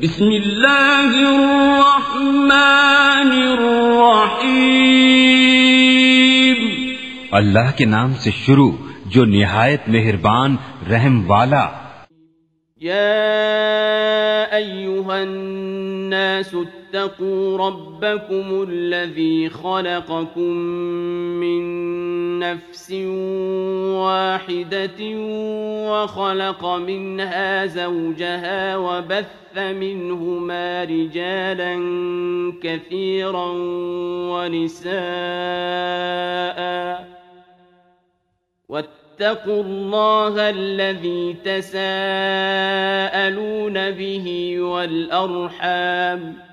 بسم اللہ الرحمن الرحیم اللہ کے نام سے شروع جو نہایت مہربان رحم والا يا أيها الناس اتقوا ربكم الذي خلقكم من نفس واحدة وخلق منها زوجها وبث منهما رجالا كثيرا ونساء. واتقوا الله الذي تساءلون به والأرحام.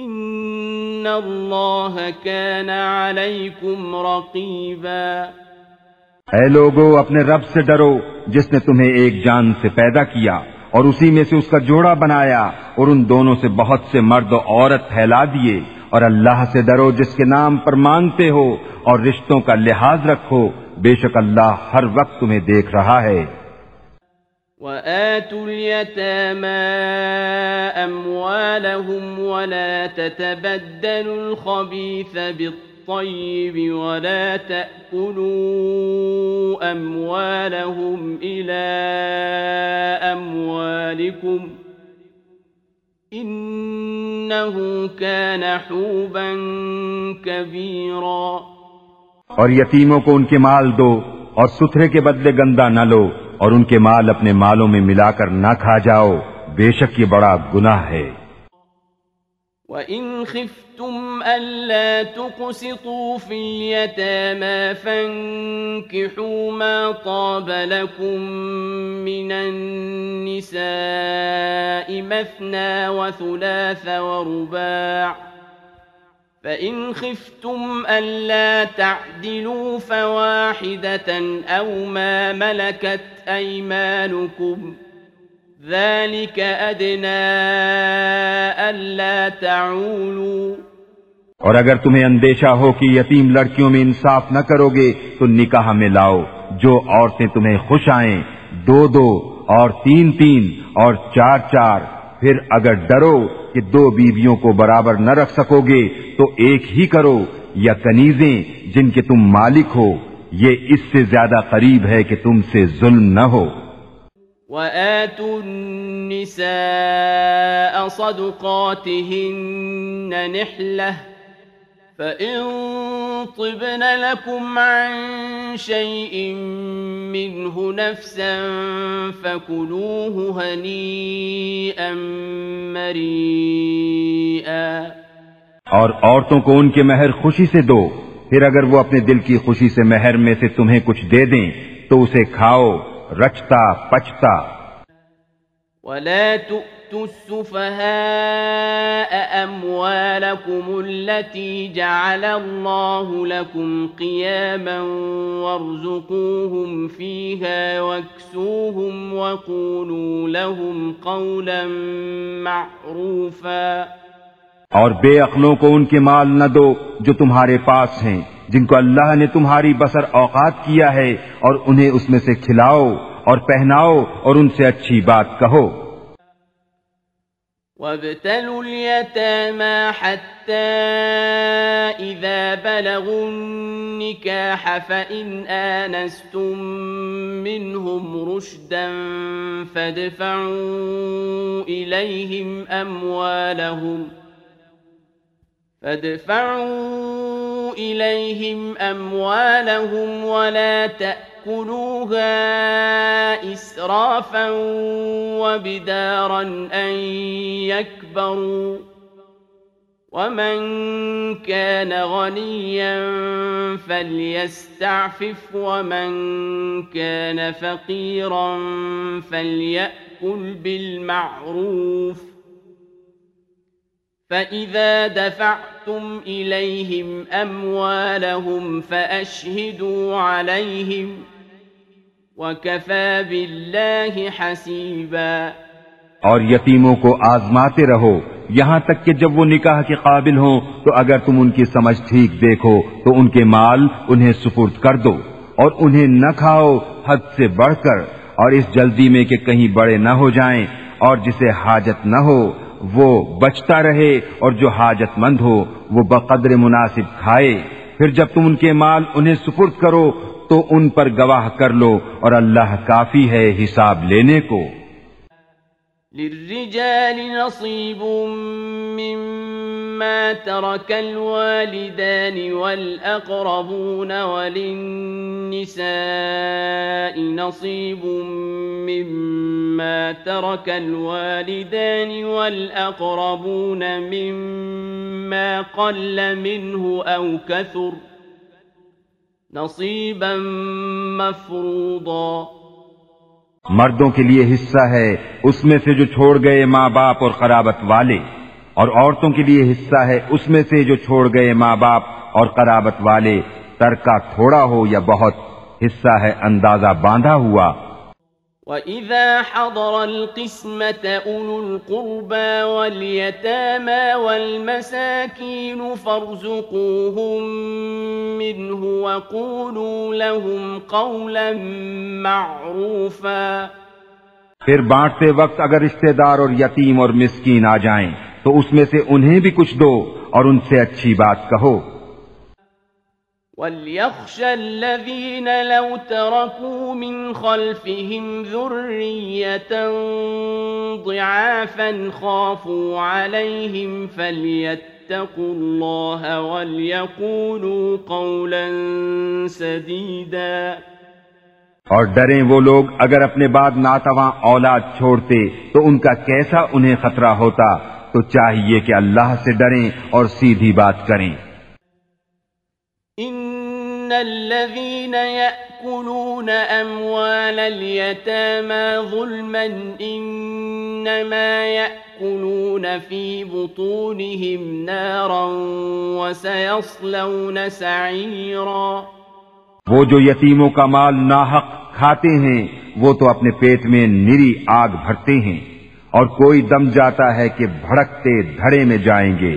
إن الله كان عليكم رقيبا۔ اے لوگو، اپنے رب سے ڈرو، جس نے تمہیں ایک جان سے پیدا کیا اور اسی میں سے اس کا جوڑا بنایا اور ان دونوں سے بہت سے مرد و عورت پھیلا دیے۔ اور اللہ سے ڈرو، جس کے نام پر مانگتے ہو اور رشتوں کا لحاظ رکھو۔ بے شک اللہ ہر وقت تمہیں دیکھ رہا ہے۔ وآتوا اليتامى أموالهم ولا تتبدلوا الخبيث بالطيب ولا تأكلوا أموالهم إلى أموالكم إنه كان حوبا كبيرا اور یتیموں کو ان کے مال دو اور ستھرے کے بدلے گندا نہ لو اور ان کے مال اپنے مالوں میں ملا کر نہ کھا جاؤ، بے شک یہ بڑا گناہ ہے۔ وَإِنْ خِفْتُمْ أَلَّا تُقْسِطُوا فِي الْيَتَامَى فَانكِحُوا مَا طَابَ لَكُم مِّنَ النِّسَاءِ مَثْنَى وَثُلَاثَ وَرُبَاعَ فَإِنْ خِفْتُمْ أَلَّا تَعْدِلُوا فَوَاحِدَةً أَوْ مَا مَلَكَتْ أَيْمَانُكُمْ ذَلِكَ أَدْنَى أَلَّا تَعُولُوا اور اگر تمہیں اندیشہ ہو کہ یتیم لڑکیوں میں انصاف نہ کرو گے تو نکاح میں لاؤ۔ جو عورتیں تمہیں خوش آئیں، دو دو اور تین تین اور چار چار۔ پھر اگر ڈرو کہ دو بیویوں کو برابر نہ رکھ سکو گے، تو ایک ہی کرو، یا کنیزیں جن کے تم مالک ہو۔ یہ اس سے زیادہ قریب ہے کہ تم سے ظلم نہ ہو۔ وَآتُوا النِّسَاءَ صَدُقَاتِهِنَّ نِحْلَةً فإن طبن لكم عن شيء منه نفسا فكلوه هنيئا مريئا اور عورتوں کو ان کے مہر خوشی سے دو۔ پھر اگر وہ اپنے دل کی خوشی سے مہر میں سے تمہیں کچھ دے دیں تو اسے کھاؤ رچتا پچتا۔ ولا تؤتوا السفهاء أموالكم التي جعل الله لكم قياما وارزقوهم فيها واكسوهم وقولوا لهم قولا معروفا اور بے عقلوں کو ان کے مال نہ دو جو تمہارے پاس ہیں، جن کو اللہ نے تمہاری بسر اوقات کیا ہے، اور انہیں اس میں سے کھلاؤ اور پہناؤ اور ان سے اچھی بات کہو۔ وابتلوا اليتامى حتى إذا بلغوا النكاح فإن آنستم منهم رشدا فادفعوا إليهم أموالهم فادفعوا إليهم أموالهم ولا تأتوا تأكلوها إسرافا وبدارا أن يكبروا ومن كان غنيا فليستعفف ومن كان فقيرا فليأكل بالمعروف فإذا دفعتم إليهم أموالهم فأشهدوا عليهم وكفى بالله حسيبا۔ اور یتیموں کو آزماتے رہو۔ یہاں تک کہ جب وہ نکاح کے قابل ہوں، تو اگر تم ان کی سمجھ ٹھیک دیکھو، تو ان کے مال انہیں سپرد کر دو اور انہیں نہ کھاؤ حد سے بڑھ کر۔ اور اس جلدی میں کہ کہیں بڑے نہ ہو جائیں اور جسے حاجت نہ ہو، وہ بچتا رہے اور جو حاجت مند ہو، وہ بقدر مناسب کھائے۔ پھر جب تم ان کے مال انہیں سپرد کرو تو ان پر گواہ کر لو اور اللہ کافی ہے حساب لینے کو۔ للرجال نصيب مما ترك الوالدان والأقربون وللنساء نصيب مما ترك الوالدان والأقربون مما قل منه أو كثر ۖ نصیبا مفروضا۔ مردوں کے لیے حصہ ہے اس میں سے جو چھوڑ گئے ماں باپ اور قرابت والے، اور عورتوں کے لیے حصہ ہے اس میں سے جو چھوڑ گئے ماں باپ اور قرابت والے۔ ترکا تھوڑا ہو یا بہت، حصہ ہے اندازہ باندھا ہوا۔ وَإِذَا حَضَرَ الْقِسْمَةَ أُولُو الْقُرْبَى وَالْيَتَامَى وَالْمَسَاكِينُ فَارْزُقُوهُم مِّنْهُ وَقُولُوا لَهُمْ قَوْلًا مَّعْرُوفًا پھر بانٹتے وقت اگر رشتہ دار اور یتیم اور مسکین آ جائیں تو اس میں سے انہیں بھی کچھ دو اور ان سے اچھی بات کہو۔ وليخشى الذين لو تركوا من خلفهم ذرية ضعافا خافوا عليهم فليتقوا الله وليقولوا قولا سديدا اور ڈریں وہ لوگ اگر اپنے بعد ناتواں اولاد چھوڑتے تو ان کا کیسا انہیں خطرہ ہوتا تو چاہیے کہ اللہ سے ڈریں اور سیدھی بات کریں۔ ان الذين ياكلون اموال اليتامى ظلما انما ياكلون في بطونهم نارا وسيصلون سعيرا وہ جو یتیموں کا مال ناحق کھاتے ہیں، وہ تو اپنے پیٹ میں نری آگ بھرتے ہیں، اور کوئی دم جاتا ہے کہ بھڑکتے دھڑے میں جائیں گے۔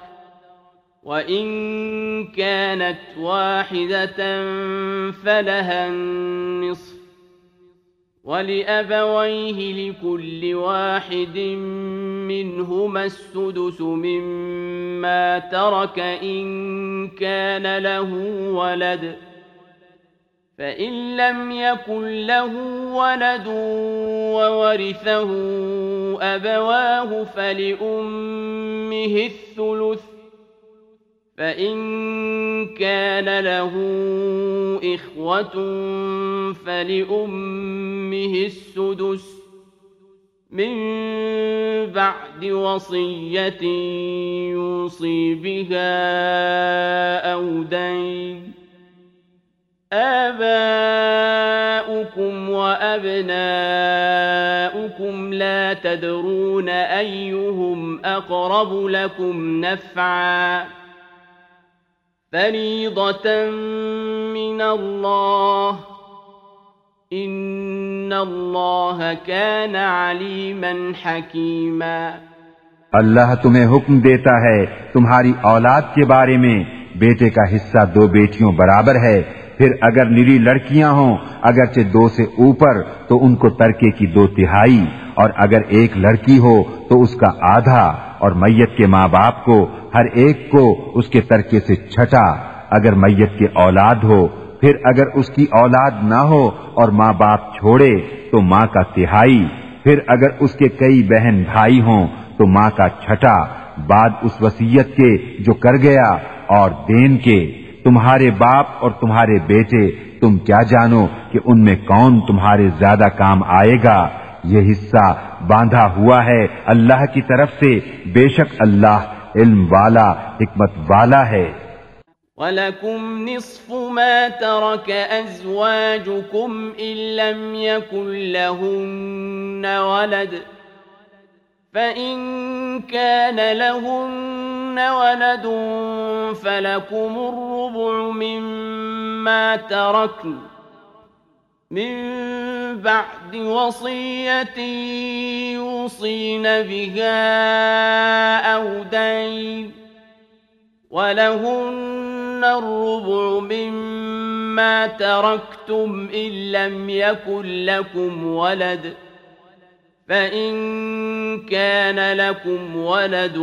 وَإِن كَانَتْ وَاحِدَةً فَلَهَا النِّصْفُ وَلِأَبَوَيْهِ لِكُلِّ وَاحِدٍ مِّنْهُمَا السُّدُسُ مِمَّا تَرَكَ إِن كَانَ لَهُ وَلَدٌ فَإِن لَّمْ يَكُن لَّهُ وَلَدٌ وَوَرِثَهُ أَبَوَاهُ فَلِأُمِّهِ الثُّلُثُ فإن كان له إخوة فلأمه السدس من بعد وصية يوصي بها أو دين آباؤكم وأبناؤكم لا تدرون أيهم أقرب لكم نفعاً فریضة من اللہ ان اللہ كان علیما حکیما اللہ تمہیں حکم دیتا ہے تمہاری اولاد کے بارے میں، بیٹے کا حصہ دو بیٹیوں برابر ہے، پھر اگر نری لڑکیاں ہوں، اگرچہ دو سے اوپر، تو ان کو ترکے کی دو تہائی، اور اگر ایک لڑکی ہو، تو اس کا آدھا۔ اور میت کے ماں باپ کو ہر ایک کو اس کے ترکے سے چھٹا۔ اگر میت کے اولاد ہو، پھر اگر اس کی اولاد نہ ہو اور ماں باپ چھوڑے تو ماں کا تہائی۔ پھر اگر اس کے کئی بہن بھائی ہوں تو ماں کا چھٹا۔ بعد اس وسیعت کے جو کر گیا اور دین کے۔ تمہارے باپ اور تمہارے بیٹے، تم کیا جانو کہ ان میں کون تمہارے زیادہ کام آئے گا؟ یہ حصہ باندھا ہوا ہے۔ اللہ کی طرف سے بے شک اللہ علم والا، حکمت والا ہے۔ وَلَكُمْ نِصْفُ مَا تَرَكَ أَزْوَاجُكُمْ إِن لَّمْ يَكُن لَّهُنَّ وَلَدٌ فَإِن كَانَ لَهُنَّ ولد فلكم الربع مما تركن من بعد وصية يوصين بها أو دين ولهن الربع مما تركتم إن لم يكن لكم ولد فإن كان لكم ولد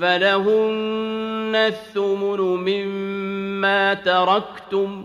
فلهن الثمن مما تركتم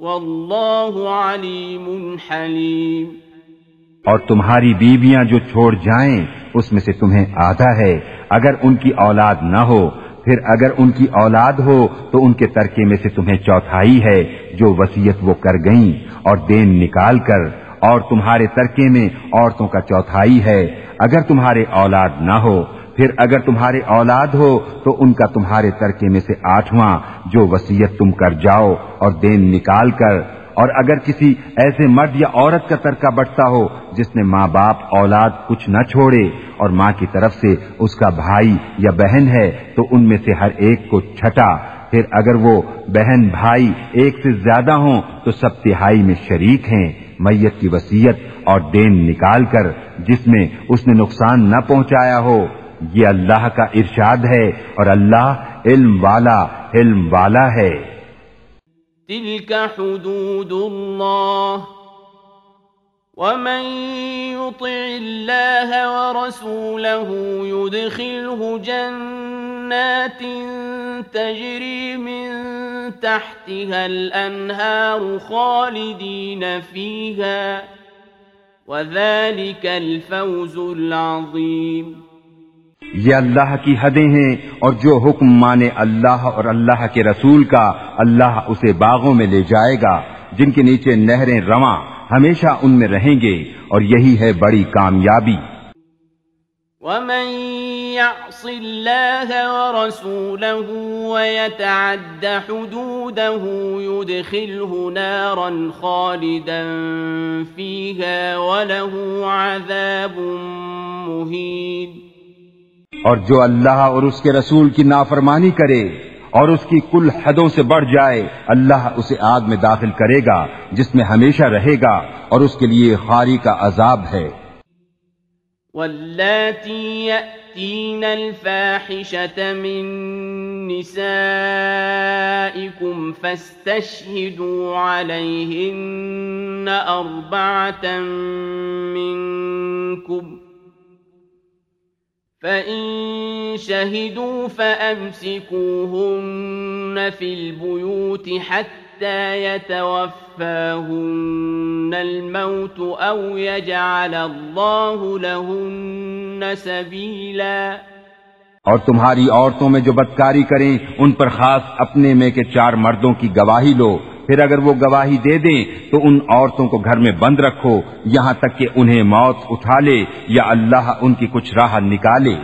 والله عليم حليم اور تمہاری بیویاں جو چھوڑ جائیں، اس میں سے تمہیں آدھا ہے۔ اگر ان کی اولاد نہ ہو، پھر اگر ان کی اولاد ہو، تو ان کے ترکے میں سے تمہیں چوتھائی ہے، جو وسیعت وہ کر گئیں۔ اور دین نکال کر، اور تمہارے ترکے میں عورتوں کا چوتھائی ہے۔ اگر تمہارے اولاد نہ ہو پھر اگر تمہارے اولاد ہو تو ان کا تمہارے ترکے میں سے آٹھواں جو وسیعت تم کر جاؤ اور دین نکال کر۔ اور اگر کسی ایسے مرد یا عورت کا ترکہ بٹتا ہو جس نے ماں باپ اولاد کچھ نہ چھوڑے اور ماں کی طرف سے اس کا بھائی یا بہن ہے تو ان میں سے ہر ایک کو چھٹا۔ پھر اگر وہ بہن بھائی ایک سے زیادہ ہوں تو سب تہائی میں شریک ہیں۔ میت کی وسیعت اور دین نکال کر جس میں اس نے نقصان نہ پہنچایا ہو۔ یہ اللہ کا ارشاد ہے اور اللہ علم والا علم والا ہے۔ تلك حدود الله ومن يطع الله ورسوله يدخله جنات تجري من تحتها الأنهار خالدين فيها وذلك الفوز العظيم یہ اللہ کی حدیں ہیں اور جو حکم مانے اللہ اور اللہ کے رسول کا، اللہ اسے باغوں میں لے جائے گا، جن کے نیچے نہریں رواں، ہمیشہ ان میں رہیں گے اور یہی ہے بڑی کامیابی۔ ومن يعص الله ورسوله ويتعد حدوده يدخله نارا خالدا فيها وله عذاب مهين اور جو اللہ اور اس کے رسول کی نافرمانی کرے اور اس کی کل حدوں سے بڑھ جائے، اللہ اسے آگ میں داخل کرے گا، جس میں ہمیشہ رہے گا اور اس کے لیے خاری کا عذاب ہے۔ واللاتی يأتين الفاحشة من نسائكم فاستشهدوا عليهن أربعة منكم فإن شهدوا فأمسكوهن في البيوت حتى يتوفاهن الموت أو يجعل الله لهن سبيلا اور تمہاری عورتوں میں جو بدکاری کریں، ان پر خاص اپنے میں کے چار مردوں کی گواہی لو۔ پھر اگر وہ گواہی دے دیں تو ان عورتوں کو گھر میں بند رکھو، یہاں تک کہ انہیں موت اٹھا لے یا اللہ ان کی کچھ راہ نکالے۔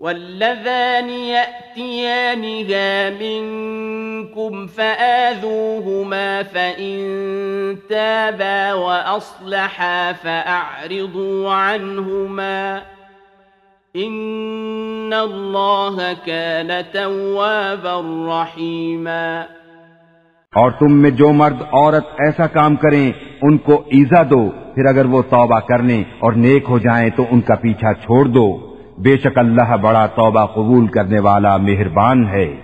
والذان يأتيانها منكم فآذوهما فإن تابا وأصلحا فأعرضوا عنهما إن الله كان توابا رحيما اور تم میں جو مرد عورت ایسا کام کریں، ان کو ایزا دو۔ پھر اگر وہ توبہ کرنے اور نیک ہو جائیں تو ان کا پیچھا چھوڑ دو۔ بے شک اللہ بڑا توبہ قبول کرنے والا مہربان ہے۔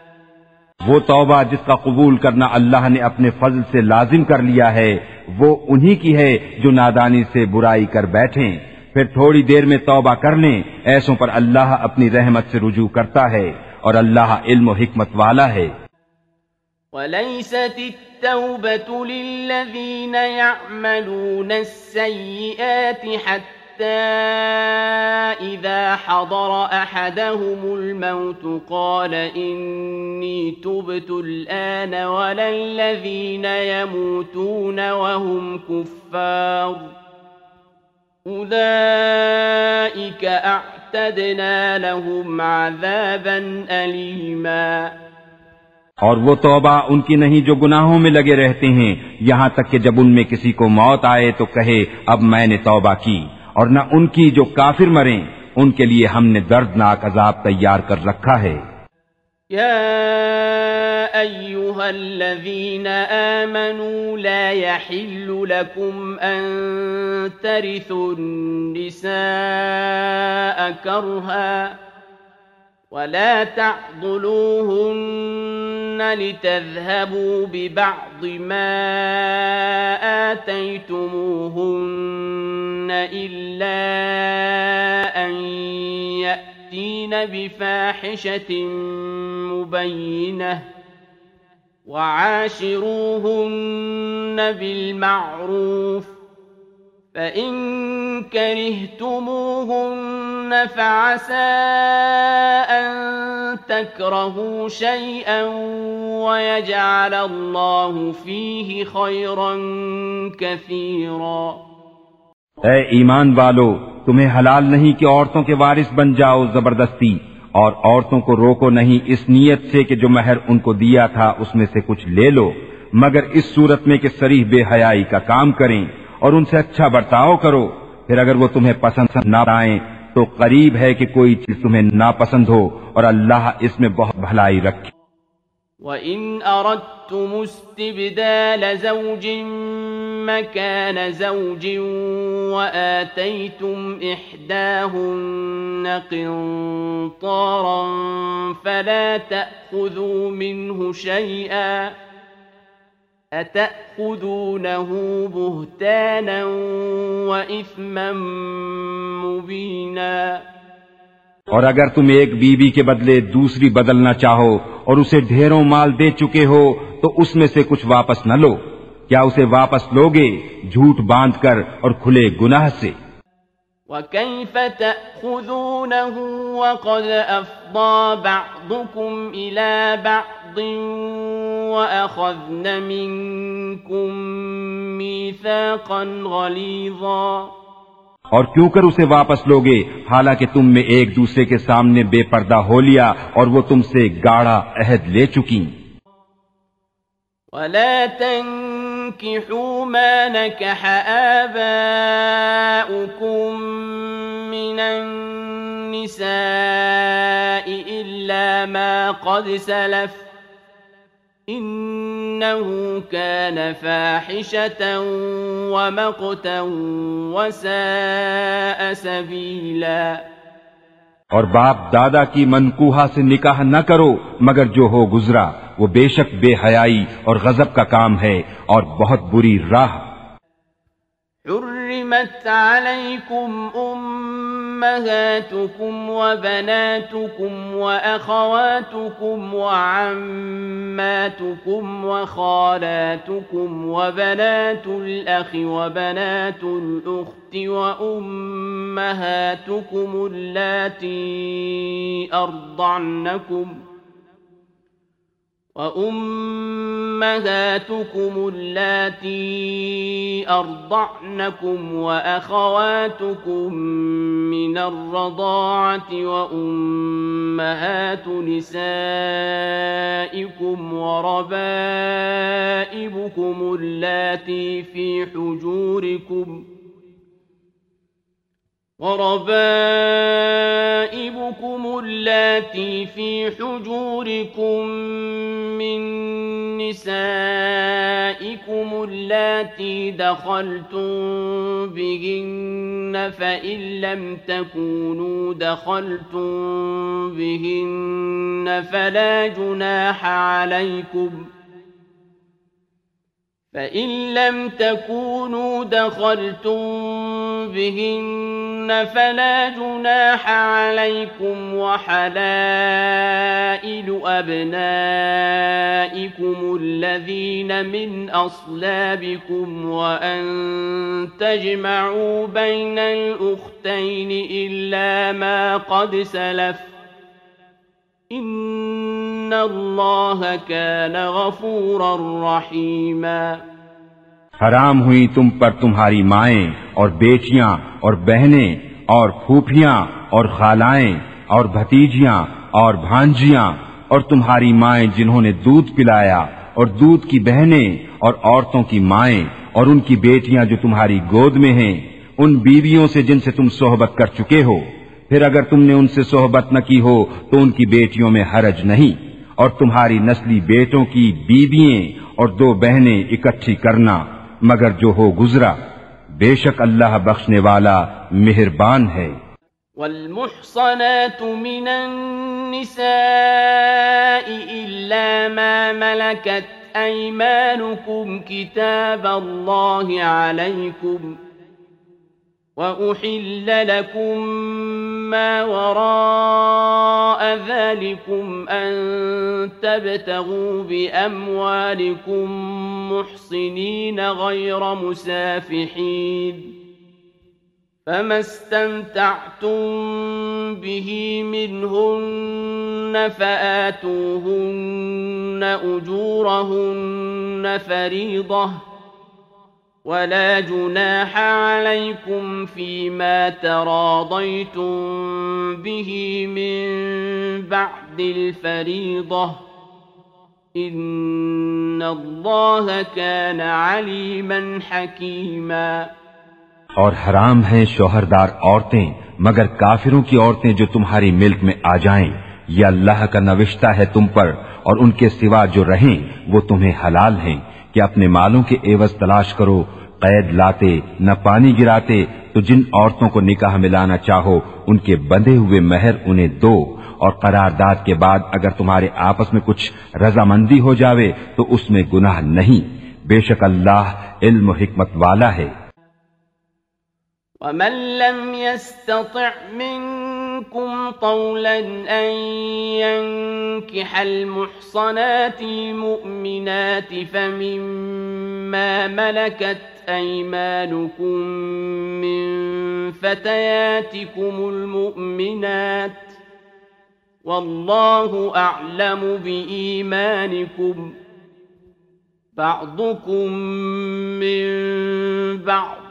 وہ توبہ جس کا قبول کرنا اللہ نے اپنے فضل سے لازم کر لیا ہے، وہ انہی کی ہے جو نادانی سے برائی کر بیٹھیں۔ پھر تھوڑی دیر میں توبہ کر لیں، ایسوں پر اللہ اپنی رحمت سے رجوع کرتا ہے اور اللہ علم و حکمت والا ہے۔ وليست التوبة للذين يعملون السيئات حتى إذا حضر أحدهم الموت قال إني تبت الآن ولا الذين يموتون وهم كفار أولئك أعتدنا لهم عذابا أليما اور وہ توبہ ان کی نہیں جو گناہوں میں لگے رہتے ہیں۔ یہاں تک کہ جب ان میں کسی کو موت آئے تو کہے، اب میں نے توبہ کی۔ اور نہ ان کی جو کافر مریں، ان کے لیے ہم نے دردناک عذاب تیار کر رکھا ہے۔ يا أيها الذين آمنوا لا يحل لكم أن ترثوا النساء كرها ولا تعضلوهن لتذهبوا ببعض ما آتيتموهن إلا أن يأتين بفاحشة مبينة وعاشروهن بالمعروف فإن كرهتموهن فعسى أن تكرهوا شيئا ويجعل الله فيه خيرا كثيرا اے ایمان والو، تمہیں حلال نہیں کہ عورتوں کے وارث بن جاؤ زبردستی، اور عورتوں کو روکو نہیں اس نیت سے کہ جو مہر ان کو دیا تھا اس میں سے کچھ لے لو، مگر اس صورت میں کہ سریح بے حیائی کا کام کریں اور ان سے اچھا برتاؤ کرو۔ پھر اگر وہ تمہیں پسند نہ آئیں، تو قریب ہے کہ کوئی چیز تمہیں ناپسند ہو اور اللہ اس میں بہت بھلائی رکھے۔ وَإِنْ أَرَدْتُمُ اسْتِبْدَالَ زَوْجٍ مَكَانَ زَوْجٍ وَآتَيْتُمْ إِحْدَاهُنَّ قِنطَارًا فَلَا تَأْخُذُوا مِنْهُ شَيْئًا أَتَأْخُذُونَهُ بُهْتَانًا وَإِثْمًا مُبِينًا اور اگر تم ایک بیوی بی کے بدلے دوسری بدلنا چاہو اور اسے ڈھیروں مال دے چکے ہو، تو اس میں سے کچھ واپس نہ لو۔ کیا اسے واپس لوگے جھوٹ باندھ کر اور کھلے گناہ سے؟ وكيف تأخذونه وقد أفضى بعضكم إلى بعض وأخذن منكم ميثاقا غليظا اور کیوں کر اسے واپس لوگے؟ حالانکہ تم میں ایک دوسرے کے سامنے بے پردہ ہو لیا اور وہ تم سے گاڑا عہد لے چکی۔ ولا تنكحوا ما نكح آباؤكم من النساء إلا ما قد سلف إنه كان فاحشة ومقتا وساء سبيلا. اور باپ دادا کی منکوہا سے نکاح نہ کرو، مگر جو ہو گزرا، وہ بے شک بے حیائی اور غضب کا کام ہے اور بہت بری راہ حرمت عليكم أمهاتكم وبناتكم وأخواتكم وعماتكم وخالاتكم وبنات الأخ وبنات الأخت وأمهاتكم اللاتي أرضعنكم ۖ وأمهاتكم اللاتي أرضعنكم وأخواتكم من الرضاعة وأمهات نسائكم وربائبكم اللاتي في حجوركم ۖ وربائبكم اللاتي في حجوركم من نسائكم اللاتي دخلتم بهن فإن لم تكونوا دخلتم بهن فلا جناح عليكم ۖ فإن لم تكونوا دخلتم بهن فلا جناح عليكم وحلائل أبنائكم الذين من أصلابكم وأن تجمعوا بين الأختين إلا ما قد سلف إن الله كان غفورا رحيما حرام ہوئی تم پر تمہاری مائیں اور بیٹیاں اور بہنیں اور پھوپھیاں اور خالائیں اور بھتیجیاں اور بھانجیاں اور تمہاری مائیں جنہوں نے دودھ پلایا اور دودھ کی بہنیں اور عورتوں کی مائیں اور ان کی بیٹیاں جو تمہاری گود میں ہیں، ان بیویوں سے جن سے تم صحبت کر چکے ہو۔ پھر اگر تم نے ان سے صحبت نہ کی ہو تو ان کی بیٹیوں میں حرج نہیں اور تمہاری نسلی بیٹوں کی بیوییں اور دو بہنیں اکٹھی کرنا مگر جو ہو گزرا، بے شک اللہ بخشنے والا مہربان ہے۔ والمحصنات من النساء إلا ما ملكت أيمانكم كتاب الله عليكم وأحل لكم ما وراء ذلكم أن تبتغوا بأموالكم محصنين غير مسافحين فما استمتعتم به منهن فآتوهن أجورهن فريضةً ولا جناح عليكم فيما تراضيتم به من بعد الفريضة. إن الله كان عليما حكيما. اور حرام ہیں شوہردار عورتیں، مگر کافروں کی عورتیں جو تمہاری ملک میں آ جائیں، یہ اللہ کا نوشتہ ہے تم پر، اور ان کے سوا جو رہیں، وہ تمہیں حلال ہیں۔ کہ اپنے مالوں کے عوض تلاش کرو، قید لاتے، نہ پانی گراتے، تو جن عورتوں کو نکاح ملانا چاہو، ان کے بندے ہوئے مہر انہیں دو۔ اور قرارداد کے بعد اگر تمہارے آپس میں کچھ رضامندی ہو جاوے، تو اس میں گناہ نہیں۔ بے شک اللہ علم و حکمت والا ہے۔ ومن لم يستطع منكم طولا أن ينكح المحصنات المؤمنات فمما ملكت أيمانكم من فتياتكم المؤمنات والله أعلم بإيمانكم بعضكم من بعض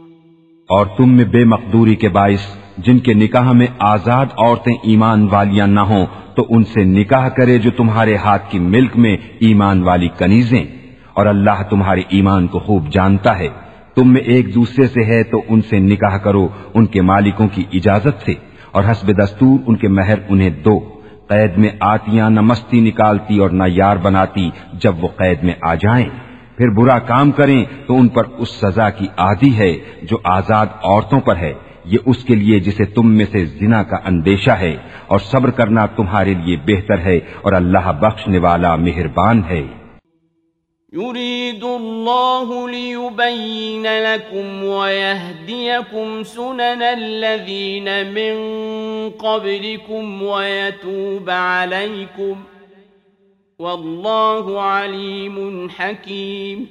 اور تم میں بے مقدوری کے باعث جن کے نکاح میں آزاد عورتیں ایمان والیاں نہ ہوں، تو ان سے نکاح کرے جو تمہارے ہاتھ کی ملک میں ایمان والی کنیزیں۔ اور اللہ تمہارے ایمان کو خوب جانتا ہے۔ تم میں ایک دوسرے سے ہے تو ان سے نکاح کرو، ان کے مالکوں کی اجازت سے۔ اور حسب دستور ان کے مہر انہیں دو۔ قید میں آتیاں نہ مستی نکالتی اور نہ یار بناتی جب وہ قید میں آ جائیں۔ پھر برا کام کریں تو ان پر اس سزا کی عادی ہے جو آزاد عورتوں پر ہے۔ یہ اس کے لیے جسے تم میں سے زنا کا اندیشہ ہے۔ اور صبر کرنا تمہارے لیے بہتر ہے اور اللہ بخشنے والا مہربان ہے۔ يريد الله ليبين لكم ويهديكم سنن الذين من قبلكم ويتوب عليكم والله عليم حكيم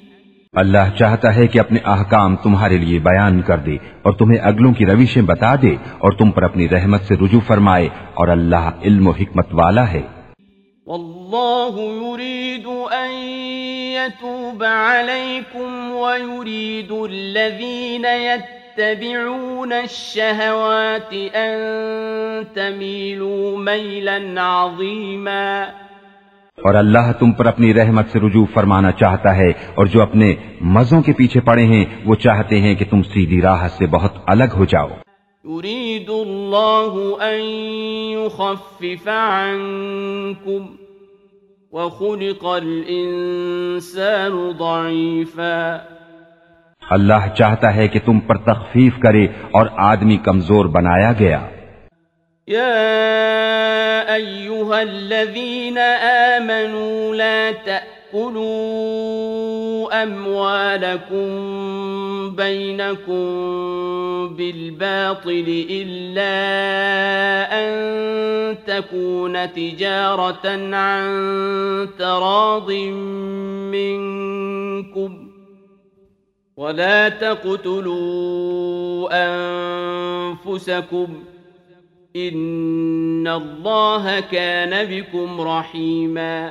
اللہ چاہتا ہے کہ اپنے احکام تمہارے لیے بیان کر دے اور تمہیں اگلوں کی روشیں بتا دے اور تم پر اپنی رحمت سے رجوع فرمائے اور اللہ علم و حکمت والا ہے۔ والله يريد أن يتوب عليكم ويريد الذين يتبعون الشهوات أن تميلوا ميلا عظيما اور اللہ تم پر اپنی رحمت سے رجوع فرمانا چاہتا ہے اور جو اپنے مزوں کے پیچھے پڑے ہیں وہ چاہتے ہیں کہ تم سیدھی راہ سے بہت الگ ہو جاؤ۔ يريد الله أن يخفف عنكم وخلق الإنسان ضعيفا اللہ چاہتا ہے کہ تم پر تخفیف کرے اور آدمی کمزور بنایا گیا۔ يا أيها الذين آمنوا لا تأكلوا أموالكم بينكم بالباطل إلا أن تكون تجارة عن تراض منكم ولا تقتلوا أنفسكم ان اللہ كان بكم رحیما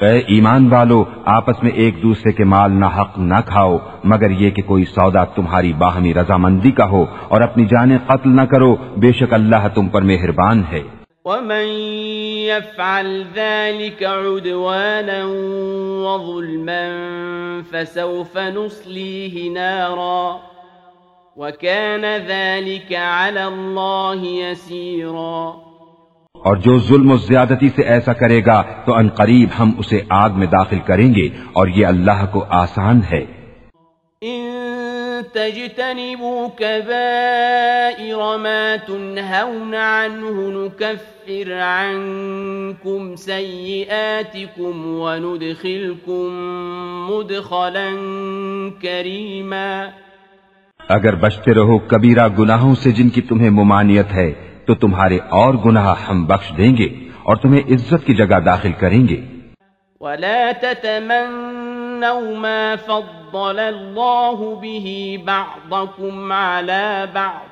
اے ایمان والو آپس میں ایک دوسرے کے مال نہ حق نہ کھاؤ مگر یہ کہ کوئی سودا تمہاری باہمی رضامندی کا ہو اور اپنی جانیں قتل نہ کرو بے شک اللہ تم پر مہربان ہے۔ ومن يفعل ذلك عدوانا وظلما فسوف نصليه نارا وكان ذلك على الله يسيرا۔ اور جو ظلم و زیادتی سے ایسا کرے گا تو ان قریب ہم اسے آگ میں داخل کریں گے اور یہ اللہ کو آسان ہے۔ ان تجتنبوا كبائر ما تنهون عنه نكفر عنكم سيئاتكم وندخلكم مدخلا كريما۔ اگر بچتے رہو کبیرہ گناہوں سے جن کی تمہیں ممانیت ہے، تو تمہارے اور گناہ ہم بخش دیں گے اور تمہیں عزت کی جگہ داخل کریں گے۔ وَلَا تتمنوا مَا فَضَّلَ اللَّهُ بِهِ بَعْضَكُمْ عَلَى بَعْضٍ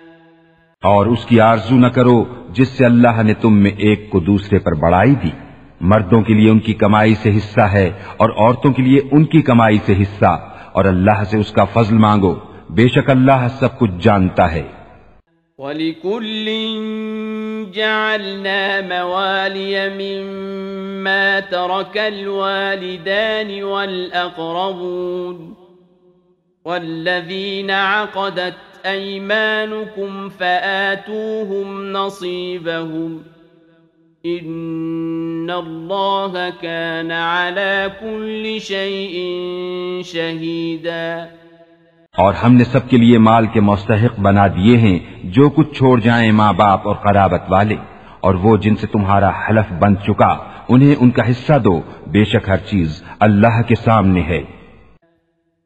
اور اس کی آرزو نہ کرو جس سے اللہ نے تم میں ایک کو دوسرے پر بڑائی دی۔ مردوں کے لیے ان کی کمائی سے حصہ ہے اور عورتوں کے لیے ان کی کمائی سے حصہ۔ اور اللہ سے اس کا فضل مانگو۔ بے شک اللہ سب کچھ جانتا ہے۔ ولكل جعلنا موالي مما ترك الوالدان والأقربون۔ والذين عقدت أيمانكم فآتوهم نصيبهم إن الله كان على كل شيء شهيداً اور ہم نے سب کے لیے مال کے مستحق بنا دیے ہیں جو کچھ چھوڑ جائیں ماں باپ اور قرابت والے، اور وہ جن سے تمہارا حلف بن چکا، انہیں ان کا حصہ دو۔ بے شک ہر چیز اللہ کے سامنے ہے۔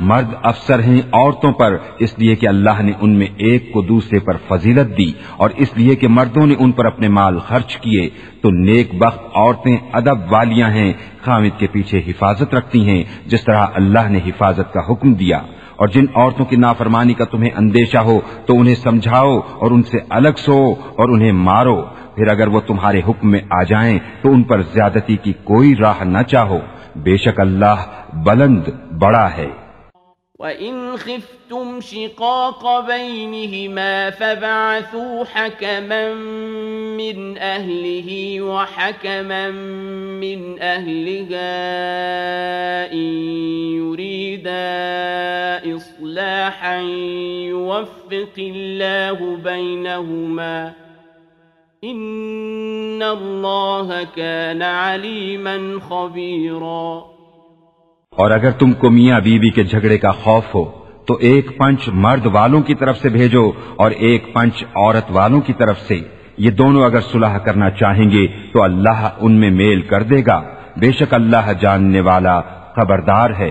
مرد افسر ہیں عورتوں پر، اس لیے کہ اللہ نے ان میں ایک کو دوسرے پر فضیلت دی، اور اس لیے کہ مردوں نے ان پر اپنے مال خرچ کیے۔ تو نیک بخت عورتیں ادب والیاں ہیں، خامد کے پیچھے حفاظت رکھتی ہیں، جس طرح اللہ نے حفاظت کا حکم دیا۔ اور جن عورتوں کی نافرمانی کا تمہیں اندیشہ ہو، تو انہیں سمجھاؤ اور ان سے الگ سو اور انہیں مارو۔ پھر اگر وہ تمہارے حکم میں آ جائیں، تو ان پر زیادتی کی کوئی راہ نہ چاہو۔ بے شک اللہ بلند بڑا ہے۔ وَإِنْ خِفْتُمْ شِقَاقَ بَيْنِهِمَا فَبَعَثُوا حَكَمًا مِّنْ أَهْلِهِ وَحَكَمًا مِّنْ أَهْلِهَا إِن يُرِيدَا إِصْلَاحًا يُوَفِّقِ اللَّهُ بَيْنَهُمَا إِنَّ اللَّهَ كَانَ عَلِيمًا خَبِيرًا اور اگر تم کو میاں بیوی کے جھگڑے کا خوف ہو، تو ایک پنچ مرد والوں کی طرف سے بھیجو اور ایک پنچ عورت والوں کی طرف سے۔ یہ دونوں اگر صلح کرنا چاہیں گے، تو اللہ ان میں میل کر دے گا۔ بے شک اللہ جاننے والا خبردار ہے۔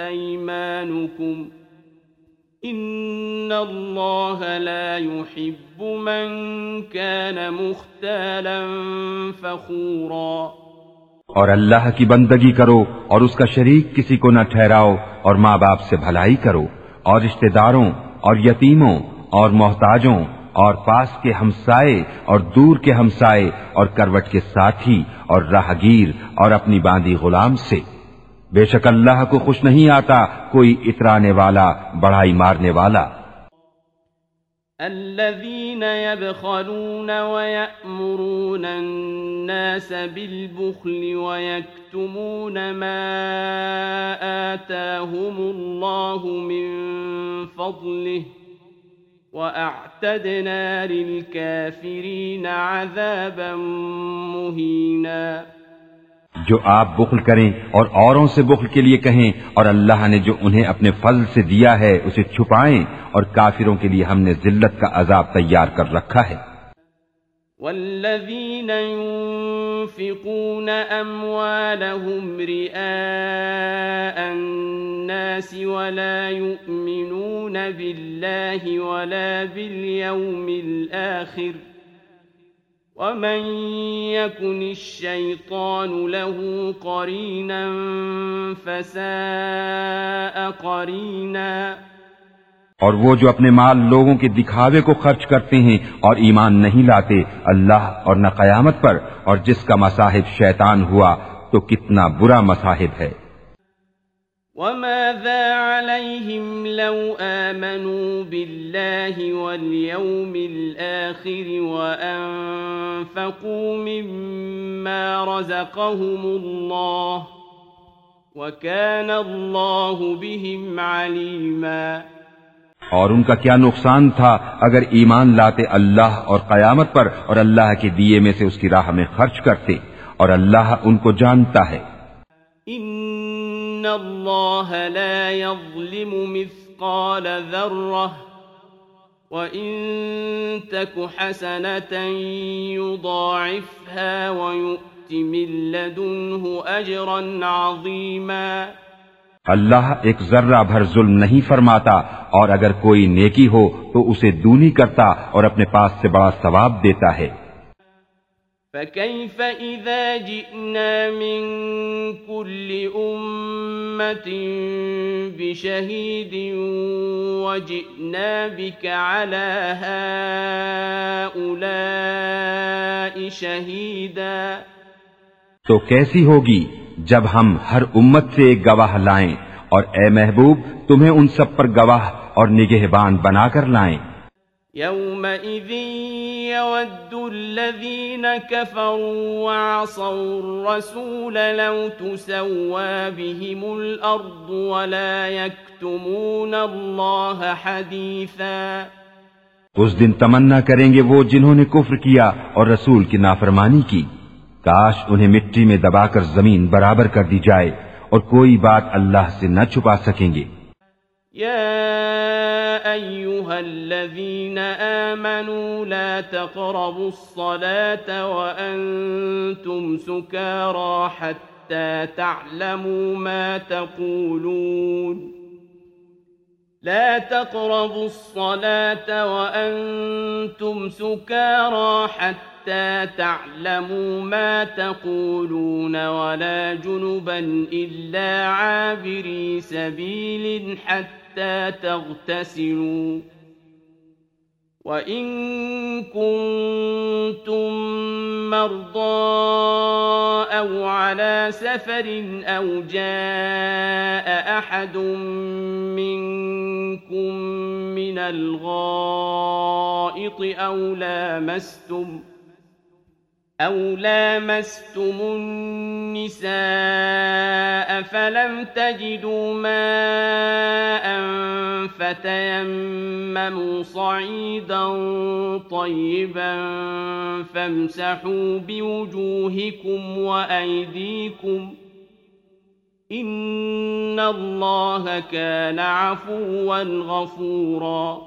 أيمانكم إن الله لا يحب من كان مختالا فخورا اور اللہ کی بندگی کرو اور اس کا شریک کسی کو نہ ٹھہراؤ اور ماں باپ سے بھلائی کرو اور رشتہ داروں اور یتیموں اور محتاجوں اور پاس کے ہمسائے اور دور کے ہمسائے اور کروٹ کے ساتھی اور راہگیر اور اپنی باندھی غلام سے۔ بے شک اللہ کو خوش نہیں آتا کوئی اترانے والا، بڑھائی مارنے والا۔ الذين يبخلون ويأمرون الناس بالبخل ويكتمون ما آتاهم الله من فضله وأعتدنا للكافرين عذابا مهينا۔ جو آپ بخل کریں اور اوروں سے بخل کے لیے کہیں اور اللہ نے جو انہیں اپنے فضل سے دیا ہے اسے چھپائیں اور کافروں کے لیے ہم نے ذلت کا عذاب تیار کر رکھا ہے۔ والذين ينفقون أموالهم رئاء الناس ولا يؤمنون بالله ولا باليوم الآخر ومن يكن الشيطان له قرينا فساء قرينا اور وہ جو اپنے مال لوگوں کے دکھاوے کو خرچ کرتے ہیں اور ایمان نہیں لاتے، اللہ اور نہ قیامت پر، اور جس کا مصاحب شیطان ہوا تو کتنا برا مصاحب ہے۔ وماذا عليهم لو آمنوا بالله واليوم الآخر وأنفقوا مما رزقهم الله وكان الله بهم عليما اور ان کا کیا نقصان تھا اگر ایمان لاتے اللہ اور قیامت پر اور اللہ کے دیے میں سے اس کی راہ میں خرچ کرتے اور اللہ ان کو جانتا ہے؟ ان اللہ لا يظلم مثقال ذرہ وَإِن تَكُ حَسَنَةً يُضَاعِفْهَا وَيُؤْتِ مِن لَّدُنْهُ أَجْرًا عَظِيمًا اللہ ایک ذرہ بھر ظلم نہیں فرماتا اور اگر کوئی نیکی ہو تو اسے دونی کرتا اور اپنے پاس سے بڑا ثواب دیتا ہے۔ فكيف إذا جئنا من كل أمة بشهيد وجئنا بك على هؤلاء شهيدا تو کیسی ہوگی جب ہم ہر امت سے ایک گواہ لائیں اور اے محبوب تمہیں ان سب پر گواہ اور نگہبان بنا کر لائیں؟ يومئذ يود الذين كفروا وعصوا الرسول لو تسوى بهم الأرض ولا يكتمون الله حديثا اس دن تمنا کریں گے وہ جنہوں نے کفر کیا اور رسول کی نافرمانی کی۔ کاش انہیں مٹی میں دبا کر زمین برابر کر دی جائے اور کوئی بات اللہ سے نہ چھپا سکیں گے۔ يا أيها الذين آمنوا لا تقربوا الصلاة وأنتم سكارى حتى تعلموا ما تقولون لا تقربوا الصلاة وأنتم سكارى حتى تعلموا ما تقولون ولا جنبا إلا عابري سبيل حتى تغتسلوا. وَإِن كُنتُم مرضى أَوْ عَلَىٰ سَفَرٍ أَوْ جَاءَ أَحَدٌ مِّنكُم مِّنَ الْغَائِطِ أَوْ لَامَسْتُمُ أو لامستم النساء فلم تجدوا ماء فتيمموا صعيدا طيبا فامسحوا بوجوهكم وأيديكم إن الله كان عفوا غفورا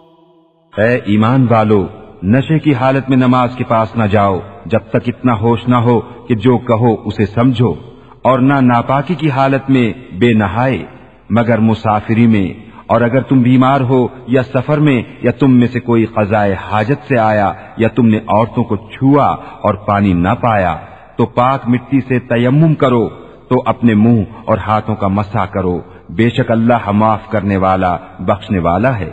اے ایمان والو، نشے کی حالت میں نماز کے پاس نہ جاؤ۔ جب تک اتنا ہوش نہ ہو کہ جو کہو اسے سمجھو اور نہ ناپاکی کی حالت میں بے نہائے، مگر مسافری میں، اور اگر تم بیمار ہو یا سفر میں، یا تم میں سے کوئی قضائے حاجت سے آیا، یا تم نے عورتوں کو چھوا اور پانی نہ پایا، تو پاک مٹی سے تیمم کرو، تو اپنے منہ اور ہاتھوں کا مسا کرو۔ بے شک اللہ معاف کرنے والا، بخشنے والا ہے۔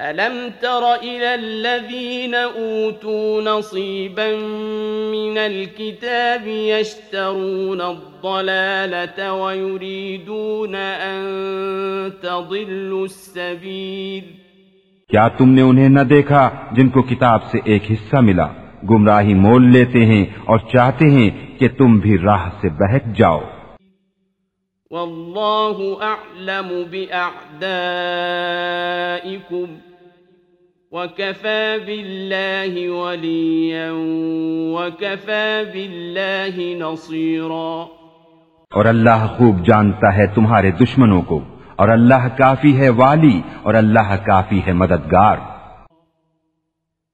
ألم تر إلى الذين أوتوا نصيبا من الكتاب يشترون الضلالة ويريدون أن تضلوا السبيل کیا تم نے انہیں نہ دیکھا جن کو کتاب سے ایک حصہ ملا؟ گمراہی مول لیتے ہیں اور چاہتے ہیں کہ تم بھی راہ سے بہک جاؤ۔ والله أعلم بأعدائكم وكفى بالله وليا وكفى بالله نصيرا اور اللہ خوب جانتا ہے تمہارے دشمنوں کو اور اللہ کافی ہے والی اور اللہ کافی ہے مددگار